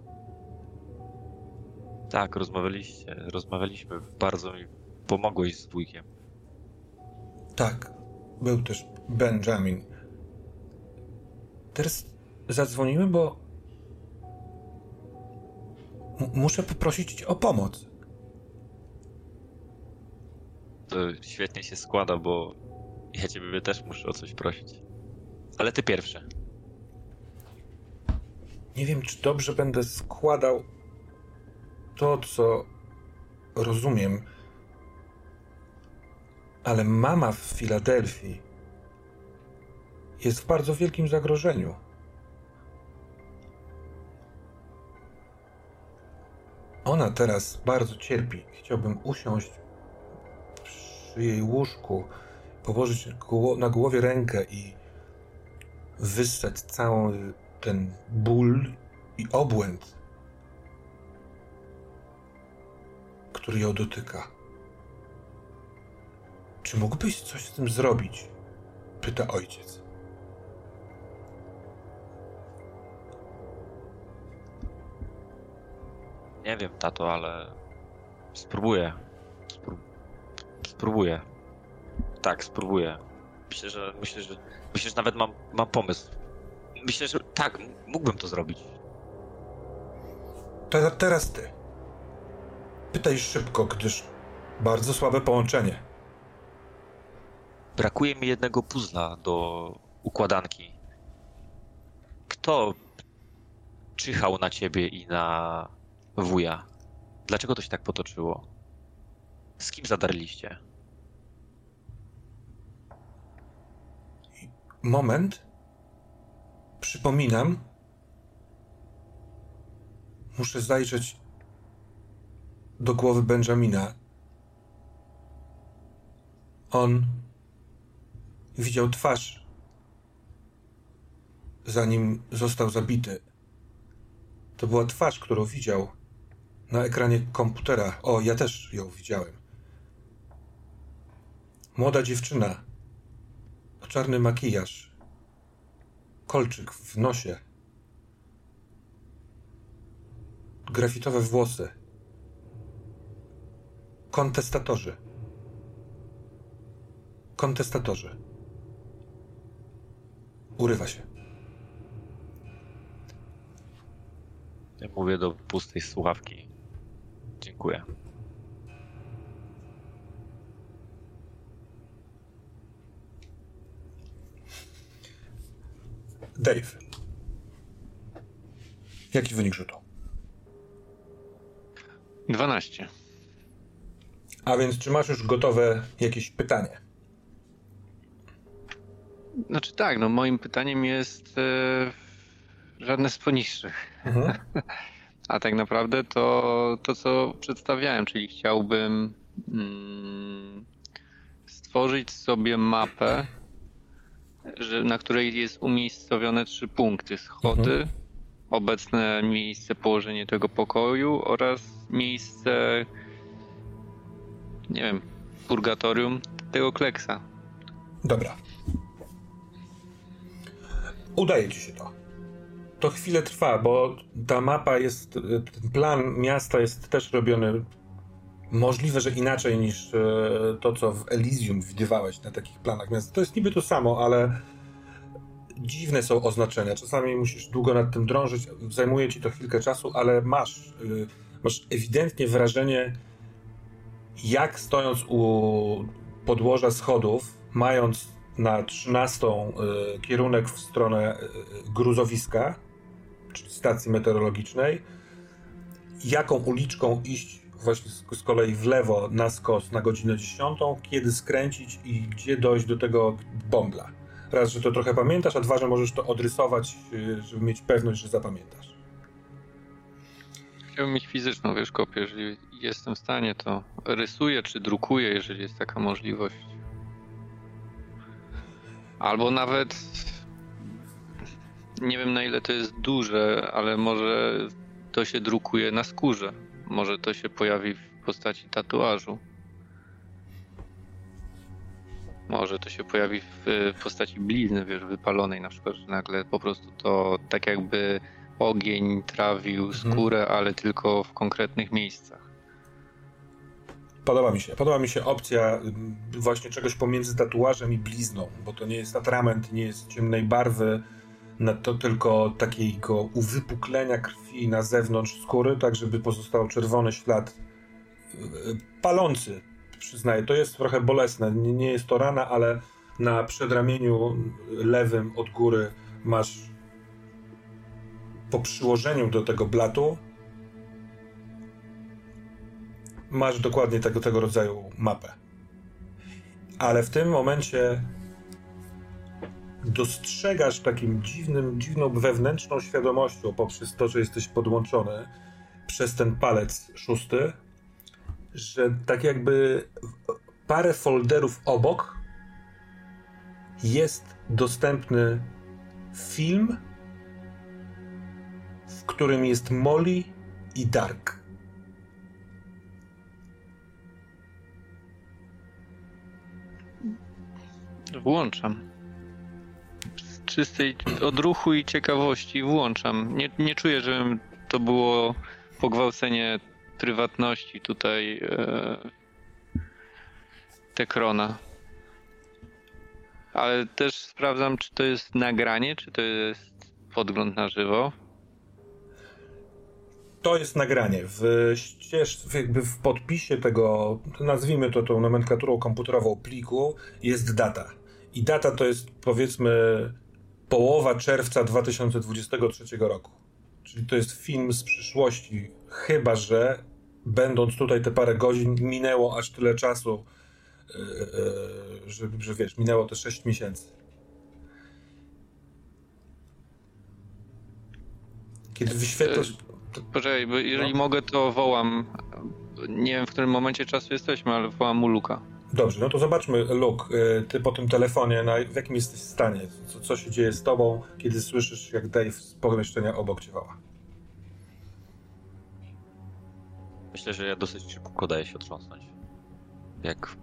C: Tak, rozmawialiście, rozmawialiśmy. Bardzo mi pomogłeś z wujkiem.
A: Tak, był też Benjamin. Teraz zadzwoniłem, bo M- muszę poprosić cię o pomoc.
C: To świetnie się składa, bo ja ciebie też muszę o coś prosić. Ale ty pierwszy.
A: Nie wiem, czy dobrze będę składał to, co rozumiem, ale mama w Filadelfii jest w bardzo wielkim zagrożeniu. Ona teraz bardzo cierpi. Chciałbym usiąść przy jej łóżku, położyć na głowie rękę i wyssać cały ten ból i obłęd, który ją dotyka. Czy mógłbyś coś z tym zrobić? Pyta ojciec.
C: Nie wiem, tato, ale spróbuję. Spró- spróbuję. Tak, spróbuję. Myślę, że myślę, że myślę, że nawet mam, mam pomysł. Myślę, że tak, mógłbym to zrobić.
A: Te, teraz ty. Pytaj szybko, gdyż bardzo słabe połączenie.
C: Brakuje mi jednego puzla do układanki. Kto czyhał na ciebie i na wuja? Dlaczego to się tak potoczyło? Z kim zadarliście?
A: Moment. Przypominam. Muszę zajrzeć do głowy Benjamina. On widział twarz, zanim został zabity. To była twarz, którą widział na ekranie komputera. O, ja też ją widziałem. Młoda dziewczyna czarny makijaż, kolczyk w nosie, grafitowe włosy, kontestatorzy. Kontestatorzy. Urywa się.
C: Ja mówię do pustej słuchawki. Dziękuję.
A: Dave. Jaki wynik rzutu?
B: 12.
A: A więc czy masz już gotowe jakieś pytanie?
B: Znaczy tak, no moim pytaniem jest e, żadne z poniższych.
A: Mhm.
B: A tak naprawdę to, to co przedstawiałem, czyli chciałbym mm, stworzyć sobie mapę, że, na której jest umiejscowione trzy punkty. Schody, obecne miejsce, położenie tego pokoju oraz miejsce, nie wiem, purgatorium tego kleksa.
A: Dobra. Udaje ci się to. To chwilę trwa, bo ta mapa jest, ten plan miasta jest też robiony możliwe, że inaczej niż e, to, co w Elysium widywałeś na takich planach miasta. To jest niby to samo, ale dziwne są oznaczenia. Czasami musisz długo nad tym drążyć, zajmuje ci to chwilkę czasu, ale masz, y, masz ewidentnie wrażenie, jak stojąc u podłoża schodów, mając na 13 y, kierunek w stronę gruzowiska, czyli stacji meteorologicznej, jaką uliczką iść właśnie z, kolei w lewo na skos na godzinę 10, kiedy skręcić i gdzie dojść do tego bąbla. Raz, że to trochę pamiętasz, a dwa, że możesz to odrysować, y, żeby mieć pewność, że zapamiętasz.
B: Chciałbym mieć fizyczną, wiesz, kopię. Jeżeli jestem w stanie, to rysuję czy drukuję, jeżeli jest taka możliwość. Albo nawet nie wiem na ile to jest duże, ale może to się drukuje na skórze. Może to się pojawi w postaci tatuażu. Może to się pojawi w postaci blizny, wiesz, wypalonej na przykład, że nagle po prostu to tak jakby ogień trawił mhm. skórę, hmm. ale tylko w konkretnych miejscach.
A: Podoba mi się. Podoba mi się opcja mm, właśnie czegoś pomiędzy tatuażem i blizną, bo to nie jest atrament, nie jest ciemnej barwy, to tylko takiego uwypuklenia krwi na zewnątrz skóry, tak żeby pozostał czerwony ślad y, palący, przyznaję. To jest trochę bolesne. Nie jest to rana, ale na przedramieniu lewym od góry masz po przyłożeniu do tego blatu masz dokładnie tego, tego rodzaju mapę. Ale w tym momencie dostrzegasz takim dziwnym, dziwną wewnętrzną świadomością poprzez to, że jesteś podłączony przez ten palec szósty, że tak jakby parę folderów obok jest dostępny film, w którym jest Molly i Dark.
B: Włączam. Czystej odruchu i ciekawości włączam. Nie, nie czuję, żebym to było pogwałcenie prywatności tutaj e, Tekrona. Ale też sprawdzam, czy to jest nagranie, czy to jest podgląd na żywo.
A: To jest nagranie. W ścież, jakby w podpisie tego, nazwijmy to tą nomenklaturą komputerową pliku, jest data. I data to jest powiedzmy połowa czerwca 2023 roku. Czyli to jest film z przyszłości, chyba że będąc tutaj te parę godzin, minęło aż tyle czasu, yy, yy, że, że wiesz, minęło te 6 miesięcy. Kiedy wyświetlasz.
B: E, poczekaj, bo jeżeli no. mogę, to wołam. Nie wiem, w którym momencie czasu jesteśmy, ale wołam mu Luka.
A: Dobrze, no to zobaczmy, Luke, ty po tym telefonie, na, w jakim jesteś stanie? Co, co się dzieje z tobą, kiedy słyszysz, jak Dave z pomieszczenia obok cię woła?
C: Myślę, że ja dosyć szybko daję się otrząsnąć. Jak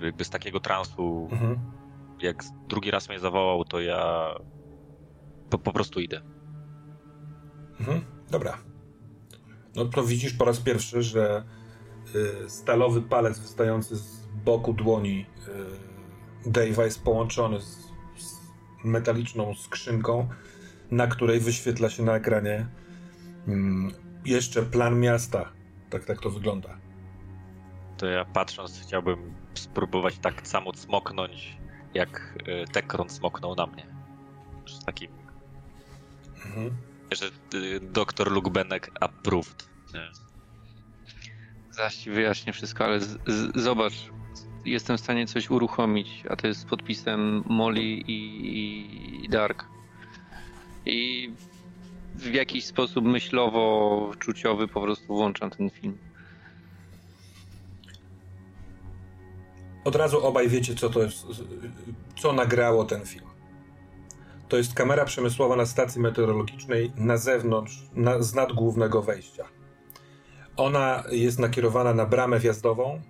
C: jakby z takiego transu, mhm. jak drugi raz mnie zawołał, to ja po, po prostu idę.
A: Mhm. Dobra. No to widzisz po raz pierwszy, że y, stalowy palec wystający z boku dłoni y, Dave'a jest połączony z, z metaliczną skrzynką, na której wyświetla się na ekranie y, jeszcze plan miasta tak, tak to wygląda.
C: To ja patrząc chciałbym spróbować tak samo smoknąć, jak e, Tekron smoknął na mnie. Z takim... Mhm. Że e, doktor Luke Benek approved. Nie.
B: Zaś wyjaśnię wszystko, ale z, z, zobacz, jestem w stanie coś uruchomić, a to jest z podpisem Molly i, i Dark. I w jakiś sposób myślowo-czuciowy po prostu włączam ten film.
A: Od razu obaj wiecie, co to jest, co nagrało ten film. To jest kamera przemysłowa na stacji meteorologicznej na zewnątrz, na, z nad głównego wejścia. Ona jest nakierowana na bramę wjazdową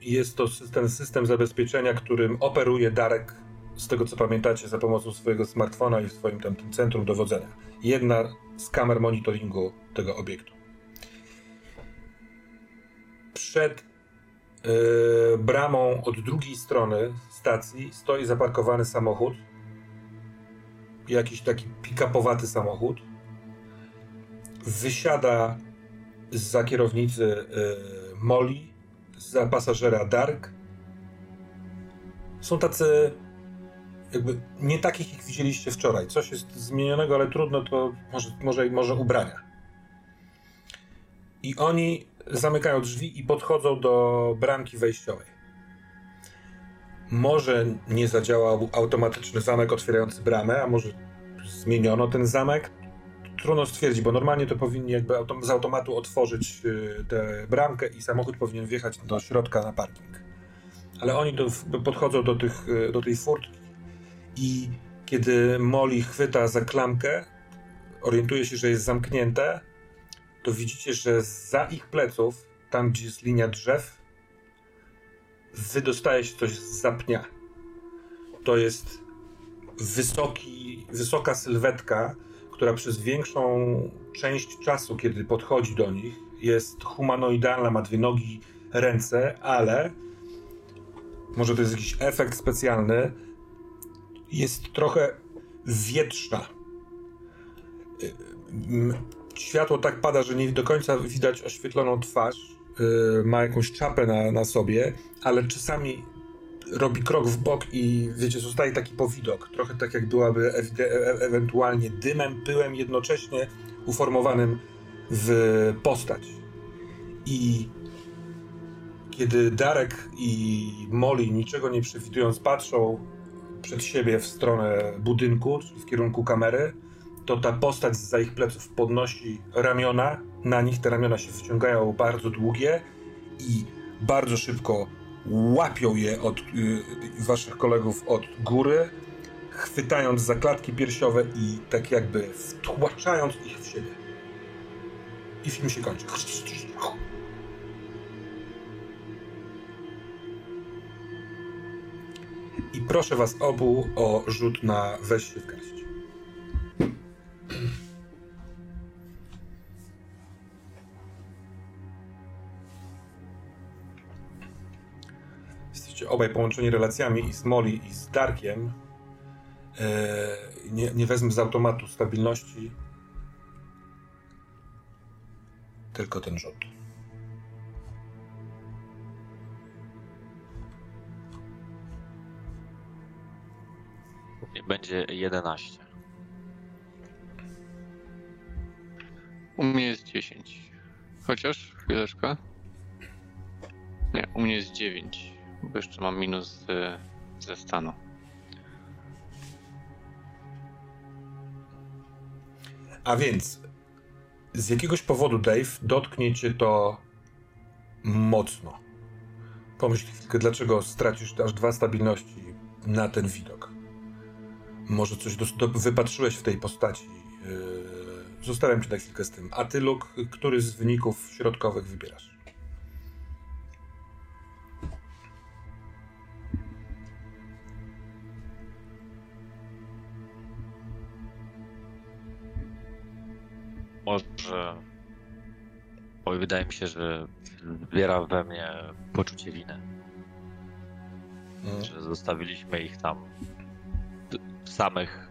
A: jest to ten system zabezpieczenia, którym operuje Darek, z tego co pamiętacie, za pomocą swojego smartfona i w swoim tam tym centrum dowodzenia. Jedna z kamer monitoringu tego obiektu. Przed yy, bramą od drugiej strony stacji stoi zaparkowany samochód. Jakiś taki pick-upowaty samochód. Wysiada za kierownicy yy, Molly za pasażera Dark. Są tacy jakby nie takich, jak widzieliście wczoraj. Coś jest zmienionego, ale trudno to może, może, może ubrania. I oni zamykają drzwi i podchodzą do bramki wejściowej. Może nie zadziałał automatyczny zamek otwierający bramę, a może zmieniono ten zamek trudno stwierdzić, bo normalnie to powinni jakby autom z automatu otworzyć y, tę bramkę i samochód powinien wjechać do środka na parking. Ale oni do, podchodzą do, tych, y, do tej furtki i kiedy Molly chwyta za klamkę, orientuje się, że jest zamknięte, to widzicie, że za ich pleców, tam gdzie jest linia drzew, wydostaje się coś z zapnia. To jest wysoki, wysoka sylwetka, która przez większą część czasu, kiedy podchodzi do nich, jest humanoidalna, ma dwie nogi, ręce, ale może to jest jakiś efekt specjalny, jest trochę wietrzna. Światło tak pada, że nie do końca widać oświetloną twarz. Y, ma jakąś czapę na, na sobie, ale czasami robi krok w bok i wiecie, zostaje taki powidok. Trochę tak jak byłaby e e ewentualnie dymem, pyłem, jednocześnie uformowanym w postać. I kiedy Darek i Molly niczego nie przewidując patrzą przed siebie w stronę budynku, w kierunku kamery, to ta postać za ich pleców podnosi ramiona, na nich te ramiona się wyciągają bardzo długie i bardzo szybko łapią je od y, waszych kolegów od góry, chwytając za klatki piersiowe i tak jakby wtłaczając ich w siebie. I film się kończy. I proszę was obu o rzut na weź się w garść. Obaj połączeni relacjami i z Molly i z Darkiem, e, nie, nie wezmę z automatu stabilności, tylko ten rzut.
C: Będzie 11.
B: U mnie jest 10. Chociaż, chwileczkę. Nie, u mnie jest 9. Bo jeszcze mam minus z, ze stanu.
A: A więc z jakiegoś powodu, Dave, dotknie cię to mocno. Pomyśl chwilkę, dlaczego stracisz aż dwa stabilności na ten widok. Może coś do, do, wypatrzyłeś w tej postaci. Yy, zostawiam cię na chwilkę z tym. A ty, Luke, który z wyników środkowych wybierasz?
C: Może. Bo wydaje mi się, że zbiera we mnie poczucie winy. Hmm. Że zostawiliśmy ich tam samych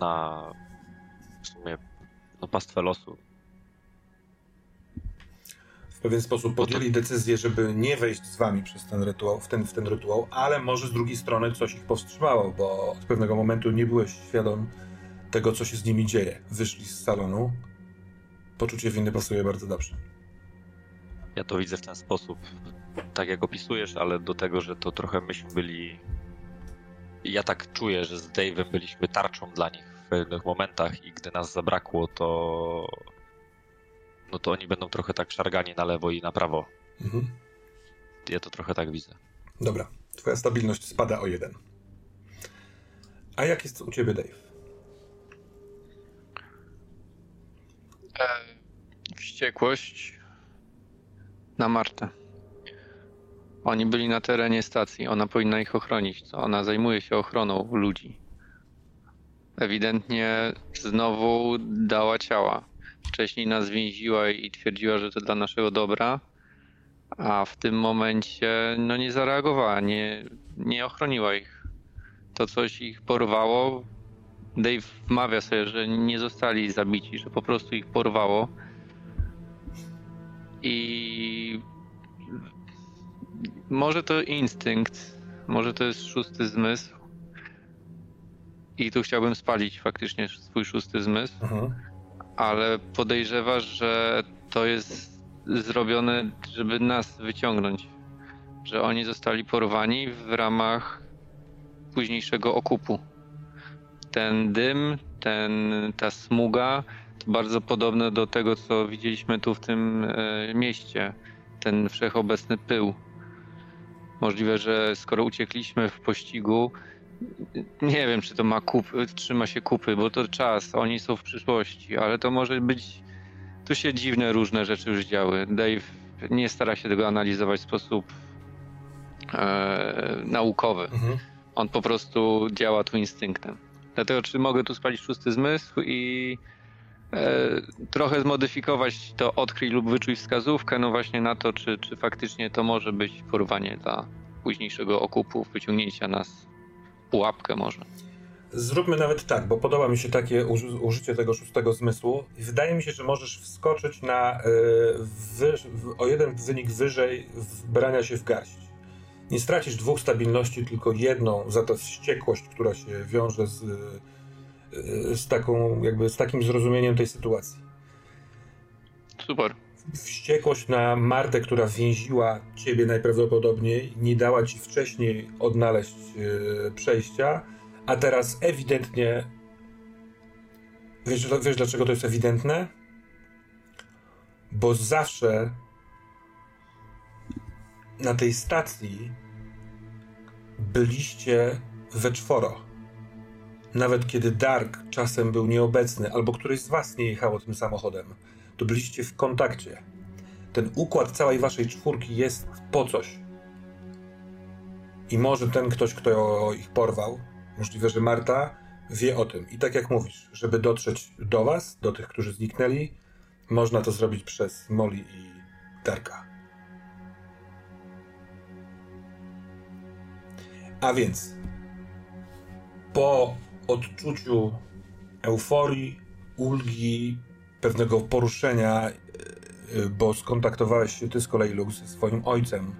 C: na w sumie no, pastwę losu.
A: W pewien sposób podjęli decyzję, żeby nie wejść z wami przez ten rytuał, w ten, w ten rytuał, ale może z drugiej strony coś ich powstrzymało, bo od pewnego momentu nie byłeś świadom tego, co się z nimi dzieje. Wyszli z salonu. Poczucie winy pasuje bardzo dobrze.
C: Ja to widzę w ten sposób. Tak jak opisujesz, ale do tego, że to trochę myśmy byli. Ja tak czuję, że z Dave'em byliśmy tarczą dla nich w pewnych momentach i gdy nas zabrakło, to. No to oni będą trochę tak szargani na lewo i na prawo. Mhm. Ja to trochę tak widzę.
A: Dobra. Twoja stabilność spada o jeden. A jak jest u ciebie, Dave?
B: Wściekłość na Martę. Oni byli na terenie stacji, ona powinna ich ochronić. Co? Ona zajmuje się ochroną ludzi. Ewidentnie znowu dała ciała. Wcześniej nas więziła i twierdziła, że to dla naszego dobra, a w tym momencie no nie zareagowała, nie, nie ochroniła ich. To coś ich porwało. Dave wmawia sobie, że nie zostali zabici, że po prostu ich porwało. I może to instynkt, może to jest szósty zmysł. I tu chciałbym spalić faktycznie swój szósty zmysł,
A: Mhm.
B: ale podejrzewasz, że to jest zrobione, żeby nas wyciągnąć. Że oni zostali porwani w ramach późniejszego okupu. Ten dym, ten, ta smuga to bardzo podobne do tego, co widzieliśmy tu w tym e, mieście. Ten wszechobecny pył. Możliwe, że skoro uciekliśmy w pościgu, nie wiem, czy to ma kup, trzyma się kupy, bo to czas, oni są w przyszłości, ale to może być. Tu się dziwne różne rzeczy już działy. Dave nie stara się tego analizować w sposób e, naukowy.
A: Mhm.
B: On po prostu działa tu instynktem. Dlatego, czy mogę tu spalić szósty zmysł i e, trochę zmodyfikować to odkryj lub wyczuj wskazówkę, no właśnie na to, czy, czy faktycznie to może być porwanie dla późniejszego okupu, wyciągnięcia nas w pułapkę może.
A: Zróbmy nawet tak, bo podoba mi się takie uży- użycie tego szóstego zmysłu. Wydaje mi się, że możesz wskoczyć na y, w, o jeden wynik wyżej wbrania się w garść. Nie stracisz dwóch stabilności, tylko jedną za to wściekłość, która się wiąże z, y, z taką, jakby z takim zrozumieniem tej sytuacji.
B: Super.
A: Wściekłość na Martę, która więziła ciebie najprawdopodobniej, nie dała ci wcześniej odnaleźć y, przejścia, a teraz ewidentnie. Wiesz, wiesz, dlaczego to jest ewidentne? Bo zawsze na tej stacji byliście we czworo. Nawet kiedy Dark czasem był nieobecny, albo któryś z was nie jechało tym samochodem, to byliście w kontakcie. Ten układ całej waszej czwórki jest po coś. I może ten ktoś, kto ich porwał, możliwe, że Marta wie o tym. I tak jak mówisz, żeby dotrzeć do was, do tych, którzy zniknęli, można to zrobić przez Molly i Darka. A więc po odczuciu euforii, ulgi, pewnego poruszenia, yy, bo skontaktowałeś się ty z kolei, Lux, ze swoim ojcem,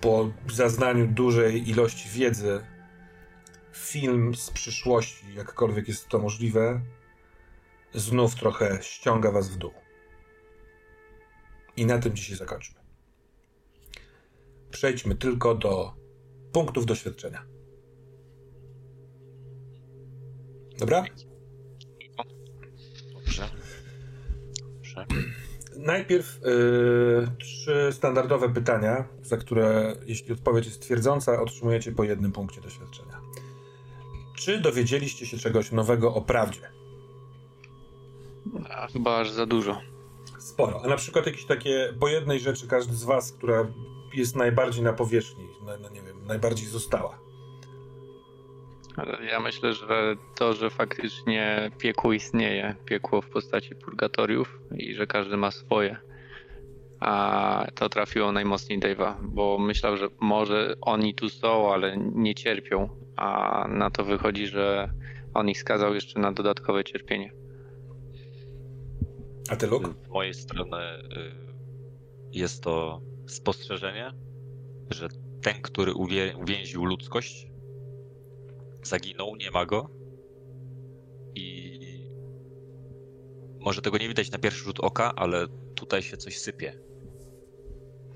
A: po zaznaniu dużej ilości wiedzy, film z przyszłości, jakkolwiek jest to możliwe, znów trochę ściąga was w dół. I na tym dzisiaj zakończmy. Przejdźmy tylko do punktów doświadczenia. Dobra?
C: Dobrze. Dobrze.
A: Najpierw yy, trzy standardowe pytania, za które, jeśli odpowiedź jest twierdząca, otrzymujecie po jednym punkcie doświadczenia. Czy dowiedzieliście się czegoś nowego o prawdzie?
B: A chyba aż za dużo.
A: Sporo. A na przykład jakieś takie, po jednej rzeczy każdy z was, która jest najbardziej na powierzchni, na, na, nie wiem, najbardziej została.
B: Ale ja myślę, że to, że faktycznie piekło istnieje, piekło w postaci purgatoriów i że każdy ma swoje, a to trafiło najmocniej Dave'a, bo myślał, że może oni tu są, ale nie cierpią, a na to wychodzi, że on ich skazał jeszcze na dodatkowe cierpienie.
A: A ty, Luke?
C: Z mojej strony y, jest to spostrzeżenie, że ten, który uwię- uwięził ludzkość, zaginął, nie ma go. I może tego nie widać na pierwszy rzut oka, ale tutaj się coś sypie.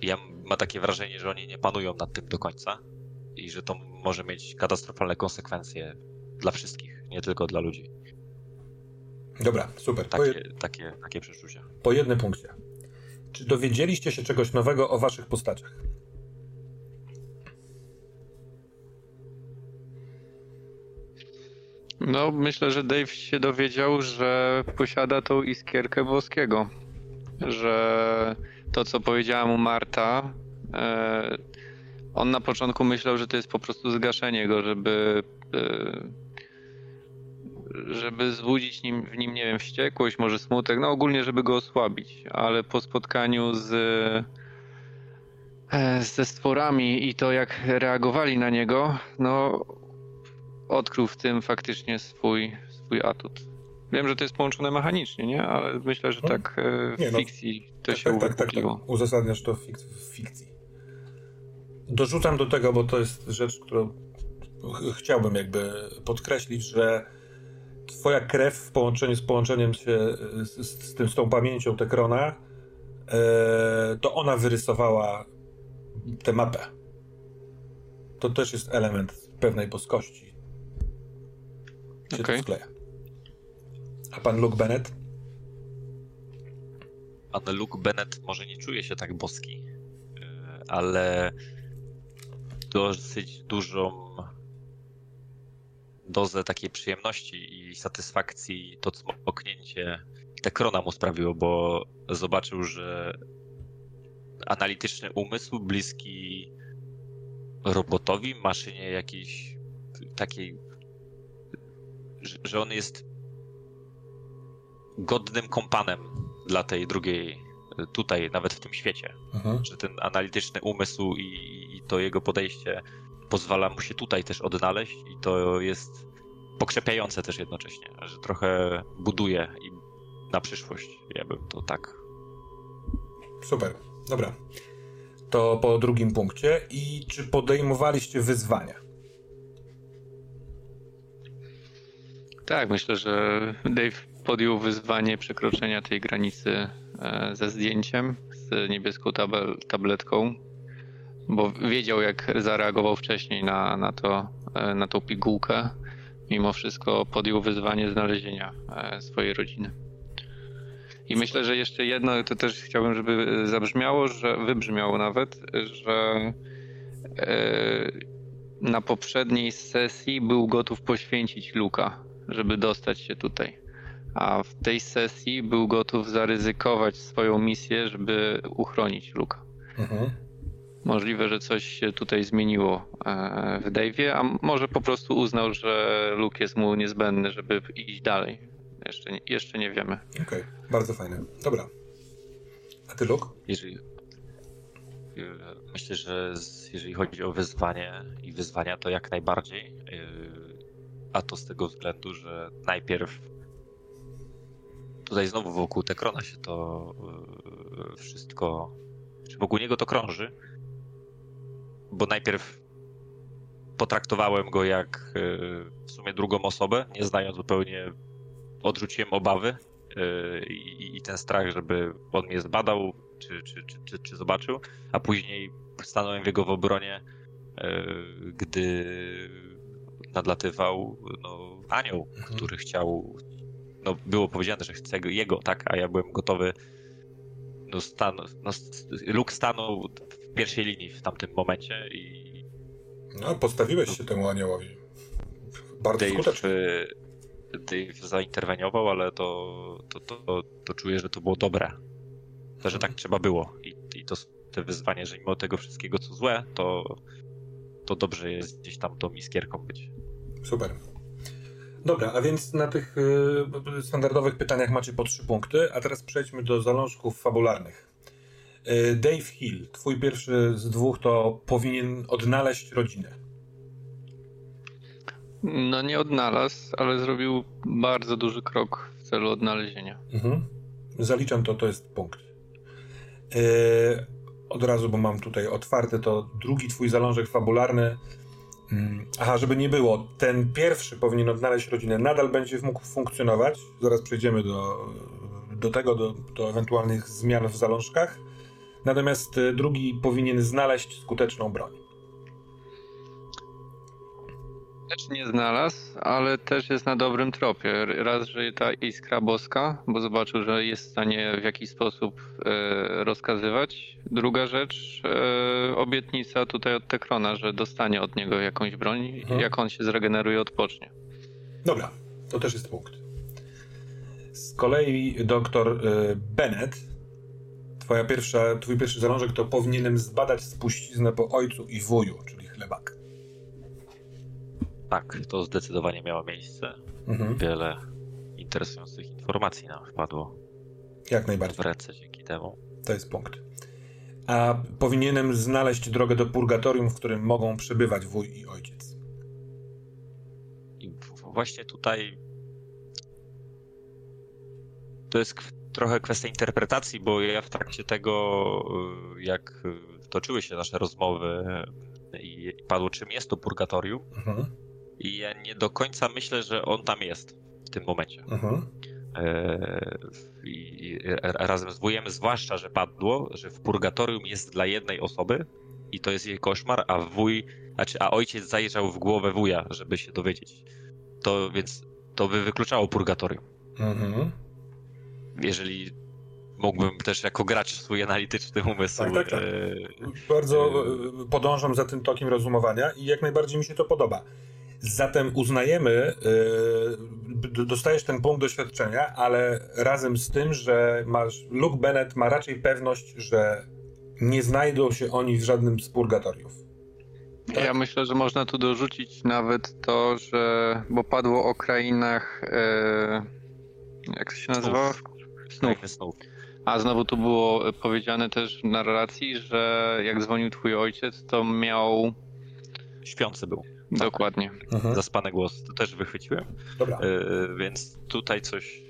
C: Ja mam takie wrażenie, że oni nie panują nad tym do końca i że to może mieć katastrofalne konsekwencje dla wszystkich, nie tylko dla ludzi.
A: Dobra, super. Po, je,
C: Takie, takie, takie przeczucia.
A: po jednym punkcie. Czy dowiedzieliście się czegoś nowego o waszych postaciach?
B: No, myślę, że Dave się dowiedział, że posiada tą iskierkę boskiego. Że to, co powiedziała mu Marta, e, on na początku myślał, że to jest po prostu zgaszenie go, żeby e, żeby wzbudzić nim, w nim, nie wiem, wściekłość, może smutek, no ogólnie, żeby go osłabić, ale po spotkaniu z e, ze stworami i to, jak reagowali na niego, no odkrył w tym faktycznie swój, swój atut. Wiem, że to jest połączone mechanicznie, nie? Ale myślę, że tak e, w no, fikcji to tak, się tak, tak, tak, tak,
A: Uzasadniasz to w fikcji. Dorzucam do tego, bo to jest rzecz, którą chciałbym jakby podkreślić, że twoja krew w połączeniu z połączeniem się z, z, tym, z tą pamięcią Tekrona, e, to ona wyrysowała tę mapę. To też jest element pewnej boskości. Się okay. to skleja. A pan Luke Bennett?
C: Pan Luke Bennett może nie czuje się tak boski, e, ale dosyć dużą dozę takiej przyjemności i satysfakcji to cmoknięcie Tekrona mu sprawiło, bo zobaczył, że analityczny umysł bliski robotowi, maszynie jakiejś takiej, że on jest godnym kompanem dla tej drugiej tutaj, nawet w tym świecie. Mhm. Że ten analityczny umysł i, i to jego podejście pozwala mu się tutaj też odnaleźć i to jest pokrzepiające też jednocześnie, że trochę buduje i na przyszłość. Ja bym to tak.
A: Super, dobra. To po drugim punkcie. I czy podejmowaliście wyzwania?
B: Tak, myślę, że Dave podjął wyzwanie przekroczenia tej granicy e, ze zdjęciem, z niebieską tabel, tabletką bo wiedział, jak zareagował wcześniej na, na, to, e, na tą pigułkę. Mimo wszystko podjął wyzwanie znalezienia e, swojej rodziny. I myślę, że jeszcze jedno, to też chciałbym, żeby zabrzmiało, że wybrzmiało nawet, że e, na poprzedniej sesji był gotów poświęcić Luka, żeby dostać się tutaj. A w tej sesji był gotów zaryzykować swoją misję, żeby uchronić Luka. Mhm. Możliwe, że coś się tutaj zmieniło e, w Dave'ie, a może po prostu uznał, że Luke jest mu niezbędny, żeby iść dalej. Jeszcze, jeszcze nie wiemy.
A: Okej, okay. bardzo fajne. Dobra. A ty, Luke?
C: Jeżeli, myślę, że jeżeli chodzi o wyzwanie i wyzwania, to jak najbardziej. E, a to z tego względu, że najpierw tutaj znowu wokół Tekrona się to e, wszystko, czy wokół niego to krąży bo najpierw potraktowałem go jak e, w sumie drugą osobę, nie znając zupełnie, odrzuciłem obawy e, i, ten strach, żeby on mnie zbadał, czy, czy, czy, czy, czy zobaczył, a później stanąłem w jego w obronie, e, gdy nadlatywał no, anioł, mhm. który chciał, no było powiedziane, że chce jego, tak, a ja byłem gotowy no, stan, no, Luke stanął w pierwszej linii w tamtym momencie i...
A: No, postawiłeś się temu aniołowi. Bardzo Dave, skutecznie.
C: Dave zainterweniował, ale to, to, to, to czuję, że to było dobre. To, że tak trzeba było. I, i to te wyzwanie, że mimo tego wszystkiego, co złe, to, to dobrze jest gdzieś tam tą iskierką być.
A: Super. Dobra, a więc na tych y, standardowych pytaniach macie po trzy punkty, a teraz przejdźmy do zalążków fabularnych. Y, Dave Hill, twój pierwszy z dwóch to powinien odnaleźć rodzinę.
B: No nie odnalazł, ale zrobił bardzo duży krok w celu odnalezienia. Mhm.
A: Zaliczam to, to jest punkt. Y, od razu, bo mam tutaj otwarty, to drugi twój zalążek fabularny Mm, aha, żeby nie było, ten pierwszy powinien odnaleźć rodzinę, nadal będzie mógł funkcjonować. Zaraz przejdziemy do, do tego, do, do ewentualnych zmian w zalążkach. Natomiast y, drugi powinien znaleźć skuteczną broń.
B: Też nie znalazł, ale też jest na dobrym tropie. Raz, że ta iskra boska, bo zobaczył, że jest w stanie w jakiś sposób e, rozkazywać. Druga rzecz, e, obietnica tutaj od Tekrona, że dostanie od niego jakąś broń, mhm. jak on się zregeneruje, odpocznie.
A: Dobra, to też jest punkt. Z kolei doktor e, Bennett, Twoja pierwsza, twój pierwszy zalążek to powinienem zbadać spuściznę po ojcu i wuju, czyli chlebak.
C: Tak, to zdecydowanie miało miejsce.
A: Mhm.
C: Wiele interesujących informacji nam wpadło
A: Jak
C: w
A: najbardziej.
C: ręce dzięki temu.
A: To jest punkt. A powinienem znaleźć drogę do purgatorium, w którym mogą przebywać wuj i ojciec.
C: I w- właśnie tutaj to jest trochę kwestia interpretacji, bo ja w trakcie tego, y, jak y, toczyły się nasze rozmowy y, i padło, czym jest to purgatorium,
A: Mhm.
C: i ja nie do końca myślę, że on tam jest w tym momencie.
A: Mhm.
C: E, I i ra- razem z wujem, zwłaszcza, że padło, że w purgatorium jest dla jednej osoby i to jest jej koszmar, a wuj, znaczy, a ojciec zajrzał w głowę wuja, żeby się dowiedzieć. To więc to by wykluczało purgatorium.
A: Mhm.
C: Jeżeli mógłbym też jako gracz swój analityczny umysł.
A: Tak, tak, tak.
C: e,
A: Bardzo e, podążam za tym tokiem rozumowania i jak najbardziej mi się to podoba. Zatem uznajemy, e, dostajesz ten punkt doświadczenia, ale razem z tym, że masz, Luke Bennett ma raczej pewność, że nie znajdą się oni w żadnym z purgatoriów. Tak.
B: Ja myślę, że można tu dorzucić nawet to, że. Bo padło o krainach. Jak to się nazywa? Snów. A znowu tu było powiedziane też w narracji, że jak dzwonił twój ojciec, to miał.
C: Śpiący był.
B: Dokładnie.
A: Mhm.
C: Zaspany głos. To też wychwyciłem.
A: Dobra.
C: E, więc tutaj coś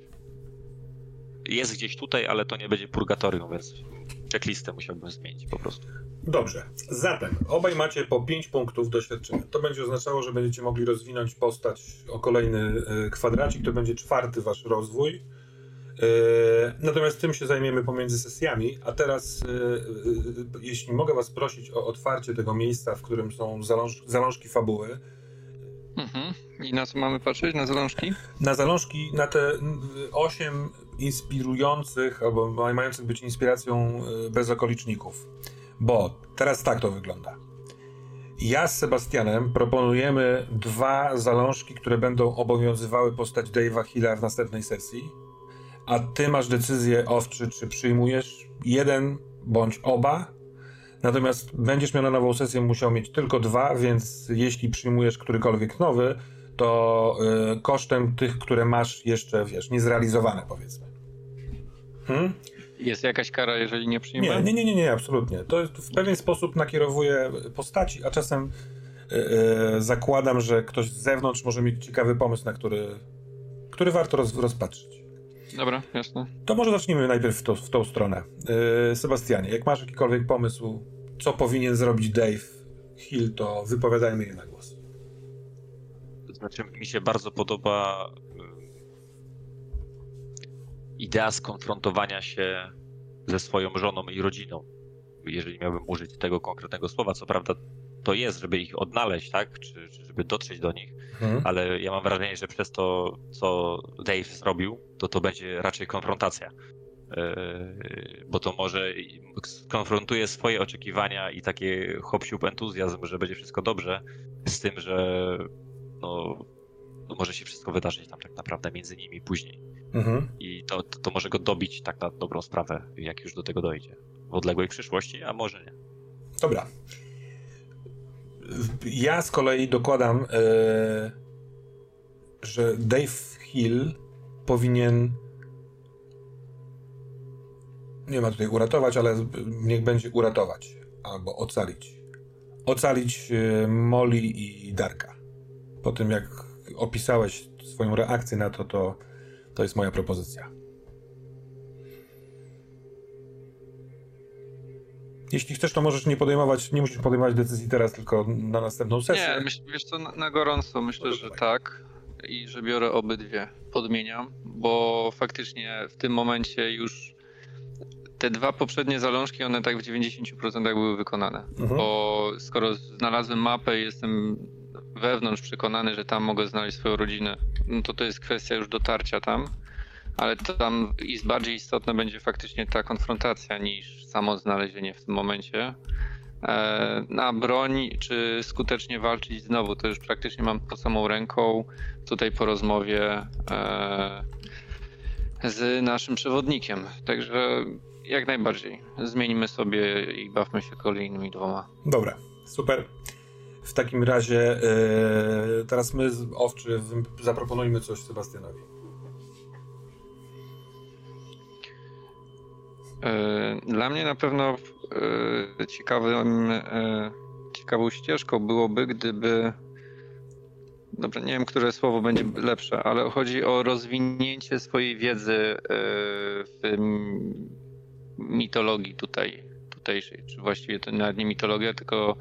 C: jest gdzieś tutaj, ale to nie będzie purgatorium, więc checklistę musiałbym zmienić po prostu.
A: Dobrze. Zatem obaj macie po 5 punktów doświadczenia. To będzie oznaczało, że będziecie mogli rozwinąć postać o kolejny e, kwadracik. To będzie czwarty wasz rozwój. E, Natomiast tym się zajmiemy pomiędzy sesjami. A teraz, e, e, jeśli mogę was prosić o otwarcie tego miejsca, w którym są zaląż zalążki fabuły.
B: Mhm. I na co mamy patrzeć? Na zalążki?
A: Na zalążki, na te osiem inspirujących, albo mających być inspiracją bez okoliczników. Bo teraz tak to wygląda. Ja z Sebastianem proponujemy dwa zalążki, które będą obowiązywały postać Dave'a Hilla w następnej sesji. A ty masz decyzję, Owczy, czy przyjmujesz jeden bądź oba. Natomiast będziesz miał na nową sesję musiał mieć tylko dwa, więc jeśli przyjmujesz którykolwiek nowy, to y, kosztem tych, które masz jeszcze, wiesz, niezrealizowane, powiedzmy. Hmm?
B: Jest jakaś kara, jeżeli nie przyjmę?
A: Nie, nie, nie, nie, nie, absolutnie. To w pewien sposób nakierowuje postaci, a czasem y, y, zakładam, że ktoś z zewnątrz może mieć ciekawy pomysł, na który, który warto roz, rozpatrzyć.
B: Dobra, jasne.
A: To może zacznijmy najpierw w, to, w tą stronę. Y, Sebastianie, jak masz jakikolwiek pomysł, co powinien zrobić Dave Hill, to wypowiadajmy je na głos.
C: Znaczy, mi się bardzo podoba y, idea skonfrontowania się ze swoją żoną i rodziną. Jeżeli miałbym użyć tego konkretnego słowa, co prawda to jest, żeby ich odnaleźć, tak? Czy, czy żeby dotrzeć do nich,
A: Mhm.
C: ale ja mam wrażenie, że przez to, co Dave zrobił, to to będzie raczej konfrontacja. Yy, Bo to może i skonfrontuje swoje oczekiwania i takie hop entuzjazm, że będzie wszystko dobrze, z tym, że no, no może się wszystko wydarzyć tam tak naprawdę między nimi później.
A: Mhm.
C: I to, to, to może go dobić tak na dobrą sprawę, jak już do tego dojdzie. W odległej przyszłości, a może nie.
A: Dobra. Ja z kolei dokładam, e, że Dave Hill powinien. Nie ma tutaj uratować, ale niech będzie uratować albo ocalić. Ocalić e, Molly i Darka. Po tym, jak opisałeś swoją reakcję na to, to, to jest moja propozycja. Jeśli chcesz, to możesz nie podejmować, nie musisz podejmować decyzji teraz, tylko na następną sesję.
B: Nie, myśl, wiesz co, na, na gorąco myślę, że tak. I że biorę obydwie. Podmieniam, bo faktycznie w tym momencie już te dwa poprzednie zalążki, one tak w 90% były wykonane.
A: Mhm.
B: Bo skoro znalazłem mapę i jestem wewnątrz przekonany, że tam mogę znaleźć swoją rodzinę, no to to jest kwestia już dotarcia tam. Ale tam jest bardziej istotna będzie faktycznie ta konfrontacja niż samo znalezienie w tym momencie. E, Na broń, czy skutecznie walczyć znowu, to już praktycznie mam pod samą ręką. Tutaj po rozmowie e, z naszym przewodnikiem. Także Jak najbardziej. Zmienimy sobie i bawmy się kolejnymi dwoma.
A: Dobra, super. W takim razie yy, teraz my, owczy, zaproponujmy coś Sebastianowi.
B: Dla mnie na pewno e, ciekawym, ciekawą ścieżką byłoby, gdyby. Nie wiem, które słowo będzie lepsze, ale chodzi o rozwinięcie swojej wiedzy w mitologii tutaj, tutejszej, czy właściwie to nawet nie mitologia, tylko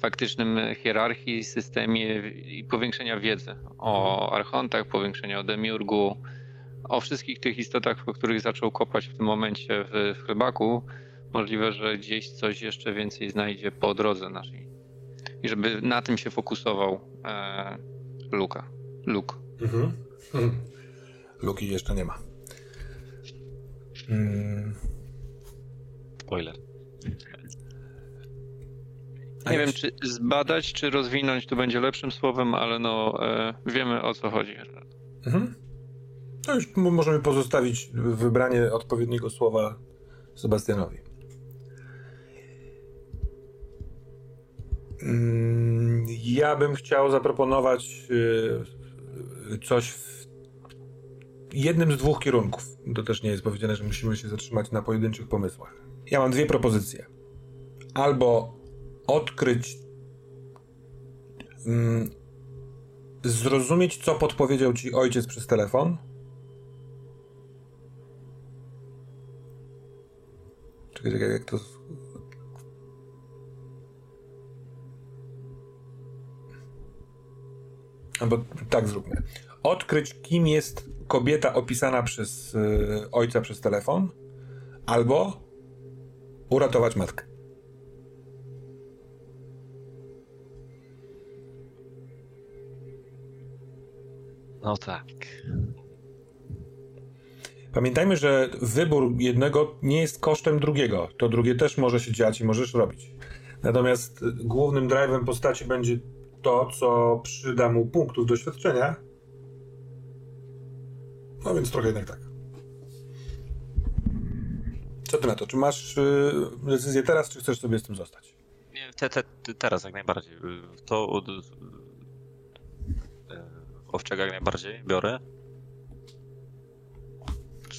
B: faktycznym hierarchii, systemie i powiększenia wiedzy o archontach, powiększenia o demiurgu, o wszystkich tych istotach, o których zaczął kopać w tym momencie w, w chlebaku. Możliwe, że gdzieś coś jeszcze więcej znajdzie po drodze naszej. I żeby na tym się fokusował e, Luka. Luke. Mhm.
A: Hmm. Luki jeszcze nie ma.
C: Hmm. Spoiler.
B: Nie wiem, czy zbadać, czy rozwinąć to będzie lepszym słowem, ale no e, wiemy o co chodzi. Mhm.
A: To już możemy pozostawić wybranie odpowiedniego słowa Sebastianowi. Mm, ja bym chciał zaproponować y, coś w jednym z dwóch kierunków. To też nie jest powiedziane, że musimy się zatrzymać na pojedynczych pomysłach. Ja mam dwie propozycje. Albo odkryć, mm, zrozumieć, co podpowiedział ci ojciec przez telefon. Czekaj, czekaj, jak to. Albo tak zróbmy. Odkryć, kim jest kobieta opisana przez y, ojca przez telefon, albo uratować matkę.
C: No tak.
A: Pamiętajmy, że wybór jednego nie jest kosztem drugiego. To drugie też może się dziać i możesz robić. Natomiast głównym drive'em postaci będzie to, co przyda mu punktów doświadczenia. No więc trochę jednak tak. Co ty na to? Czy masz y, decyzję teraz, czy chcesz sobie z tym zostać?
C: Nie, te, te, teraz jak najbardziej. To od, owczego jak najbardziej biorę.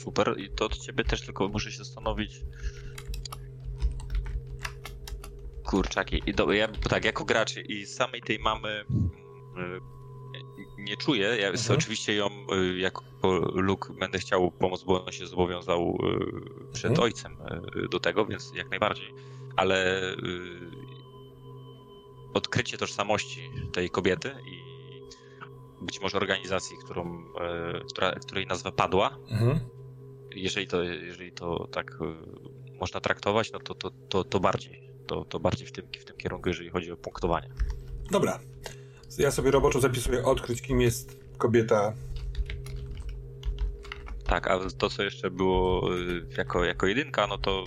C: Super. I to od ciebie też tylko muszę się zastanowić. Kurczaki. I do, ja tak, jako gracz i samej tej mamy mm, nie czuję. Ja mhm. oczywiście ją y, jako Luke będę chciał pomóc, bo on się zobowiązał y, przed mhm. ojcem y, do tego, więc jak najbardziej. Ale odkrycie tożsamości tej kobiety i być może organizacji, którą, która, której nazwa padła. Mhm. Jeżeli, to, jeżeli to tak można traktować, no to, to, to, to bardziej. To, to bardziej w tym, w tym kierunku, jeżeli chodzi o punktowanie.
A: Dobra. Ja sobie roboczo zapisuję odkryć, kim jest kobieta.
C: Tak, a to, co jeszcze było y, jako, jako jedynka, no to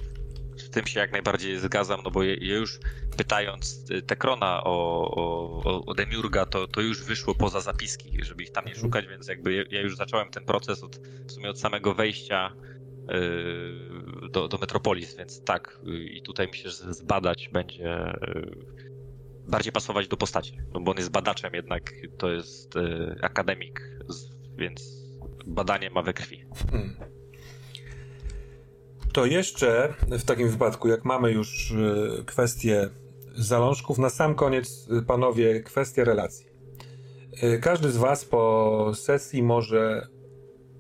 C: tym się jak najbardziej zgadzam, no bo ja już pytając y, Tekrona o, o, o Demiurga, to, to już wyszło poza zapiski, żeby ich tam nie mhm. szukać, więc jakby ja już zacząłem ten proces od, w sumie od samego wejścia yy, do, do Metropolis, więc tak, yy, i tutaj myślę, że zbadać będzie yy, bardziej pasować do postaci, no bo on jest badaczem jednak, to jest y, akademik, więc badanie ma we krwi. Hmm.
A: To jeszcze w takim wypadku, jak mamy już y, kwestię zalążków, na sam koniec, y, panowie, kwestia relacji. Każdy z was po sesji może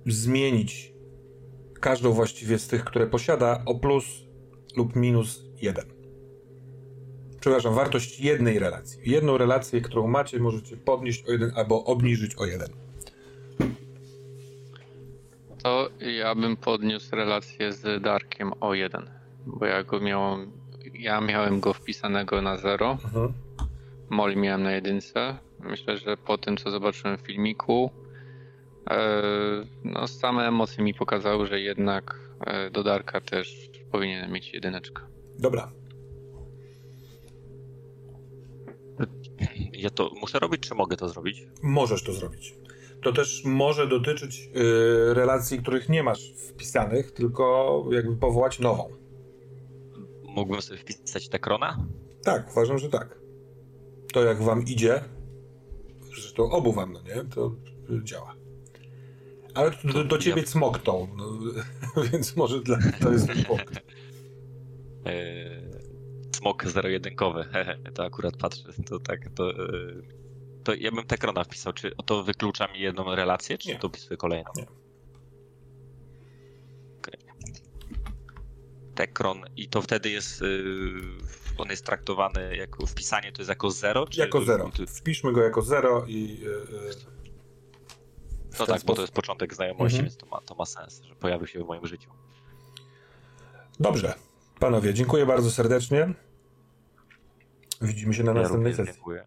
A: zmienić każdą właściwie z tych, które posiada, o plus lub minus jeden przepraszam, wartość jednej relacji. Jedną relację, którą macie, możecie podnieść o jeden albo obniżyć o jeden.
B: To ja bym podniósł relację z Darkiem o jeden, bo ja go miałem, ja miałem go wpisanego na zero, mhm. Molly miałem na jedynce. Myślę, że po tym, co zobaczyłem w filmiku, e, no same emocje mi pokazały, że jednak e, do Darka też powinien mieć jedyneczkę.
A: Dobra,
C: Ja to muszę robić, czy mogę to zrobić?
A: Możesz to zrobić. To też może dotyczyć y, relacji, których nie masz wpisanych, tylko jakby powołać nową.
C: mógłbym sobie wpisać te krona?
A: Tak, uważam, że tak. To jak wam idzie, zresztą obu wam, no nie, to działa. Ale do, do, do ciebie ja... cmoktą, no, więc może dla, to jest ten punkt.
C: Smok zero-jedynkowy, to akurat patrzę, to tak, to, e, to ja bym Tekrona wpisał, czy to wyklucza mi jedną relację, czy Nie. to wpisuję kolejną? Nie. Okay. Tekron i to wtedy jest, y, on jest traktowany jako wpisanie, to jest jako zero?
A: Czy jako zero. Wpiszmy go jako zero i... Y,
C: y, no tak, sposób. bo to jest początek znajomości, mhm. więc to ma, to ma sens, że pojawił się w moim życiu.
A: Dobrze. Panowie, dziękuję bardzo serdecznie. Widzimy się na ja następnej sesji. Dziękuję.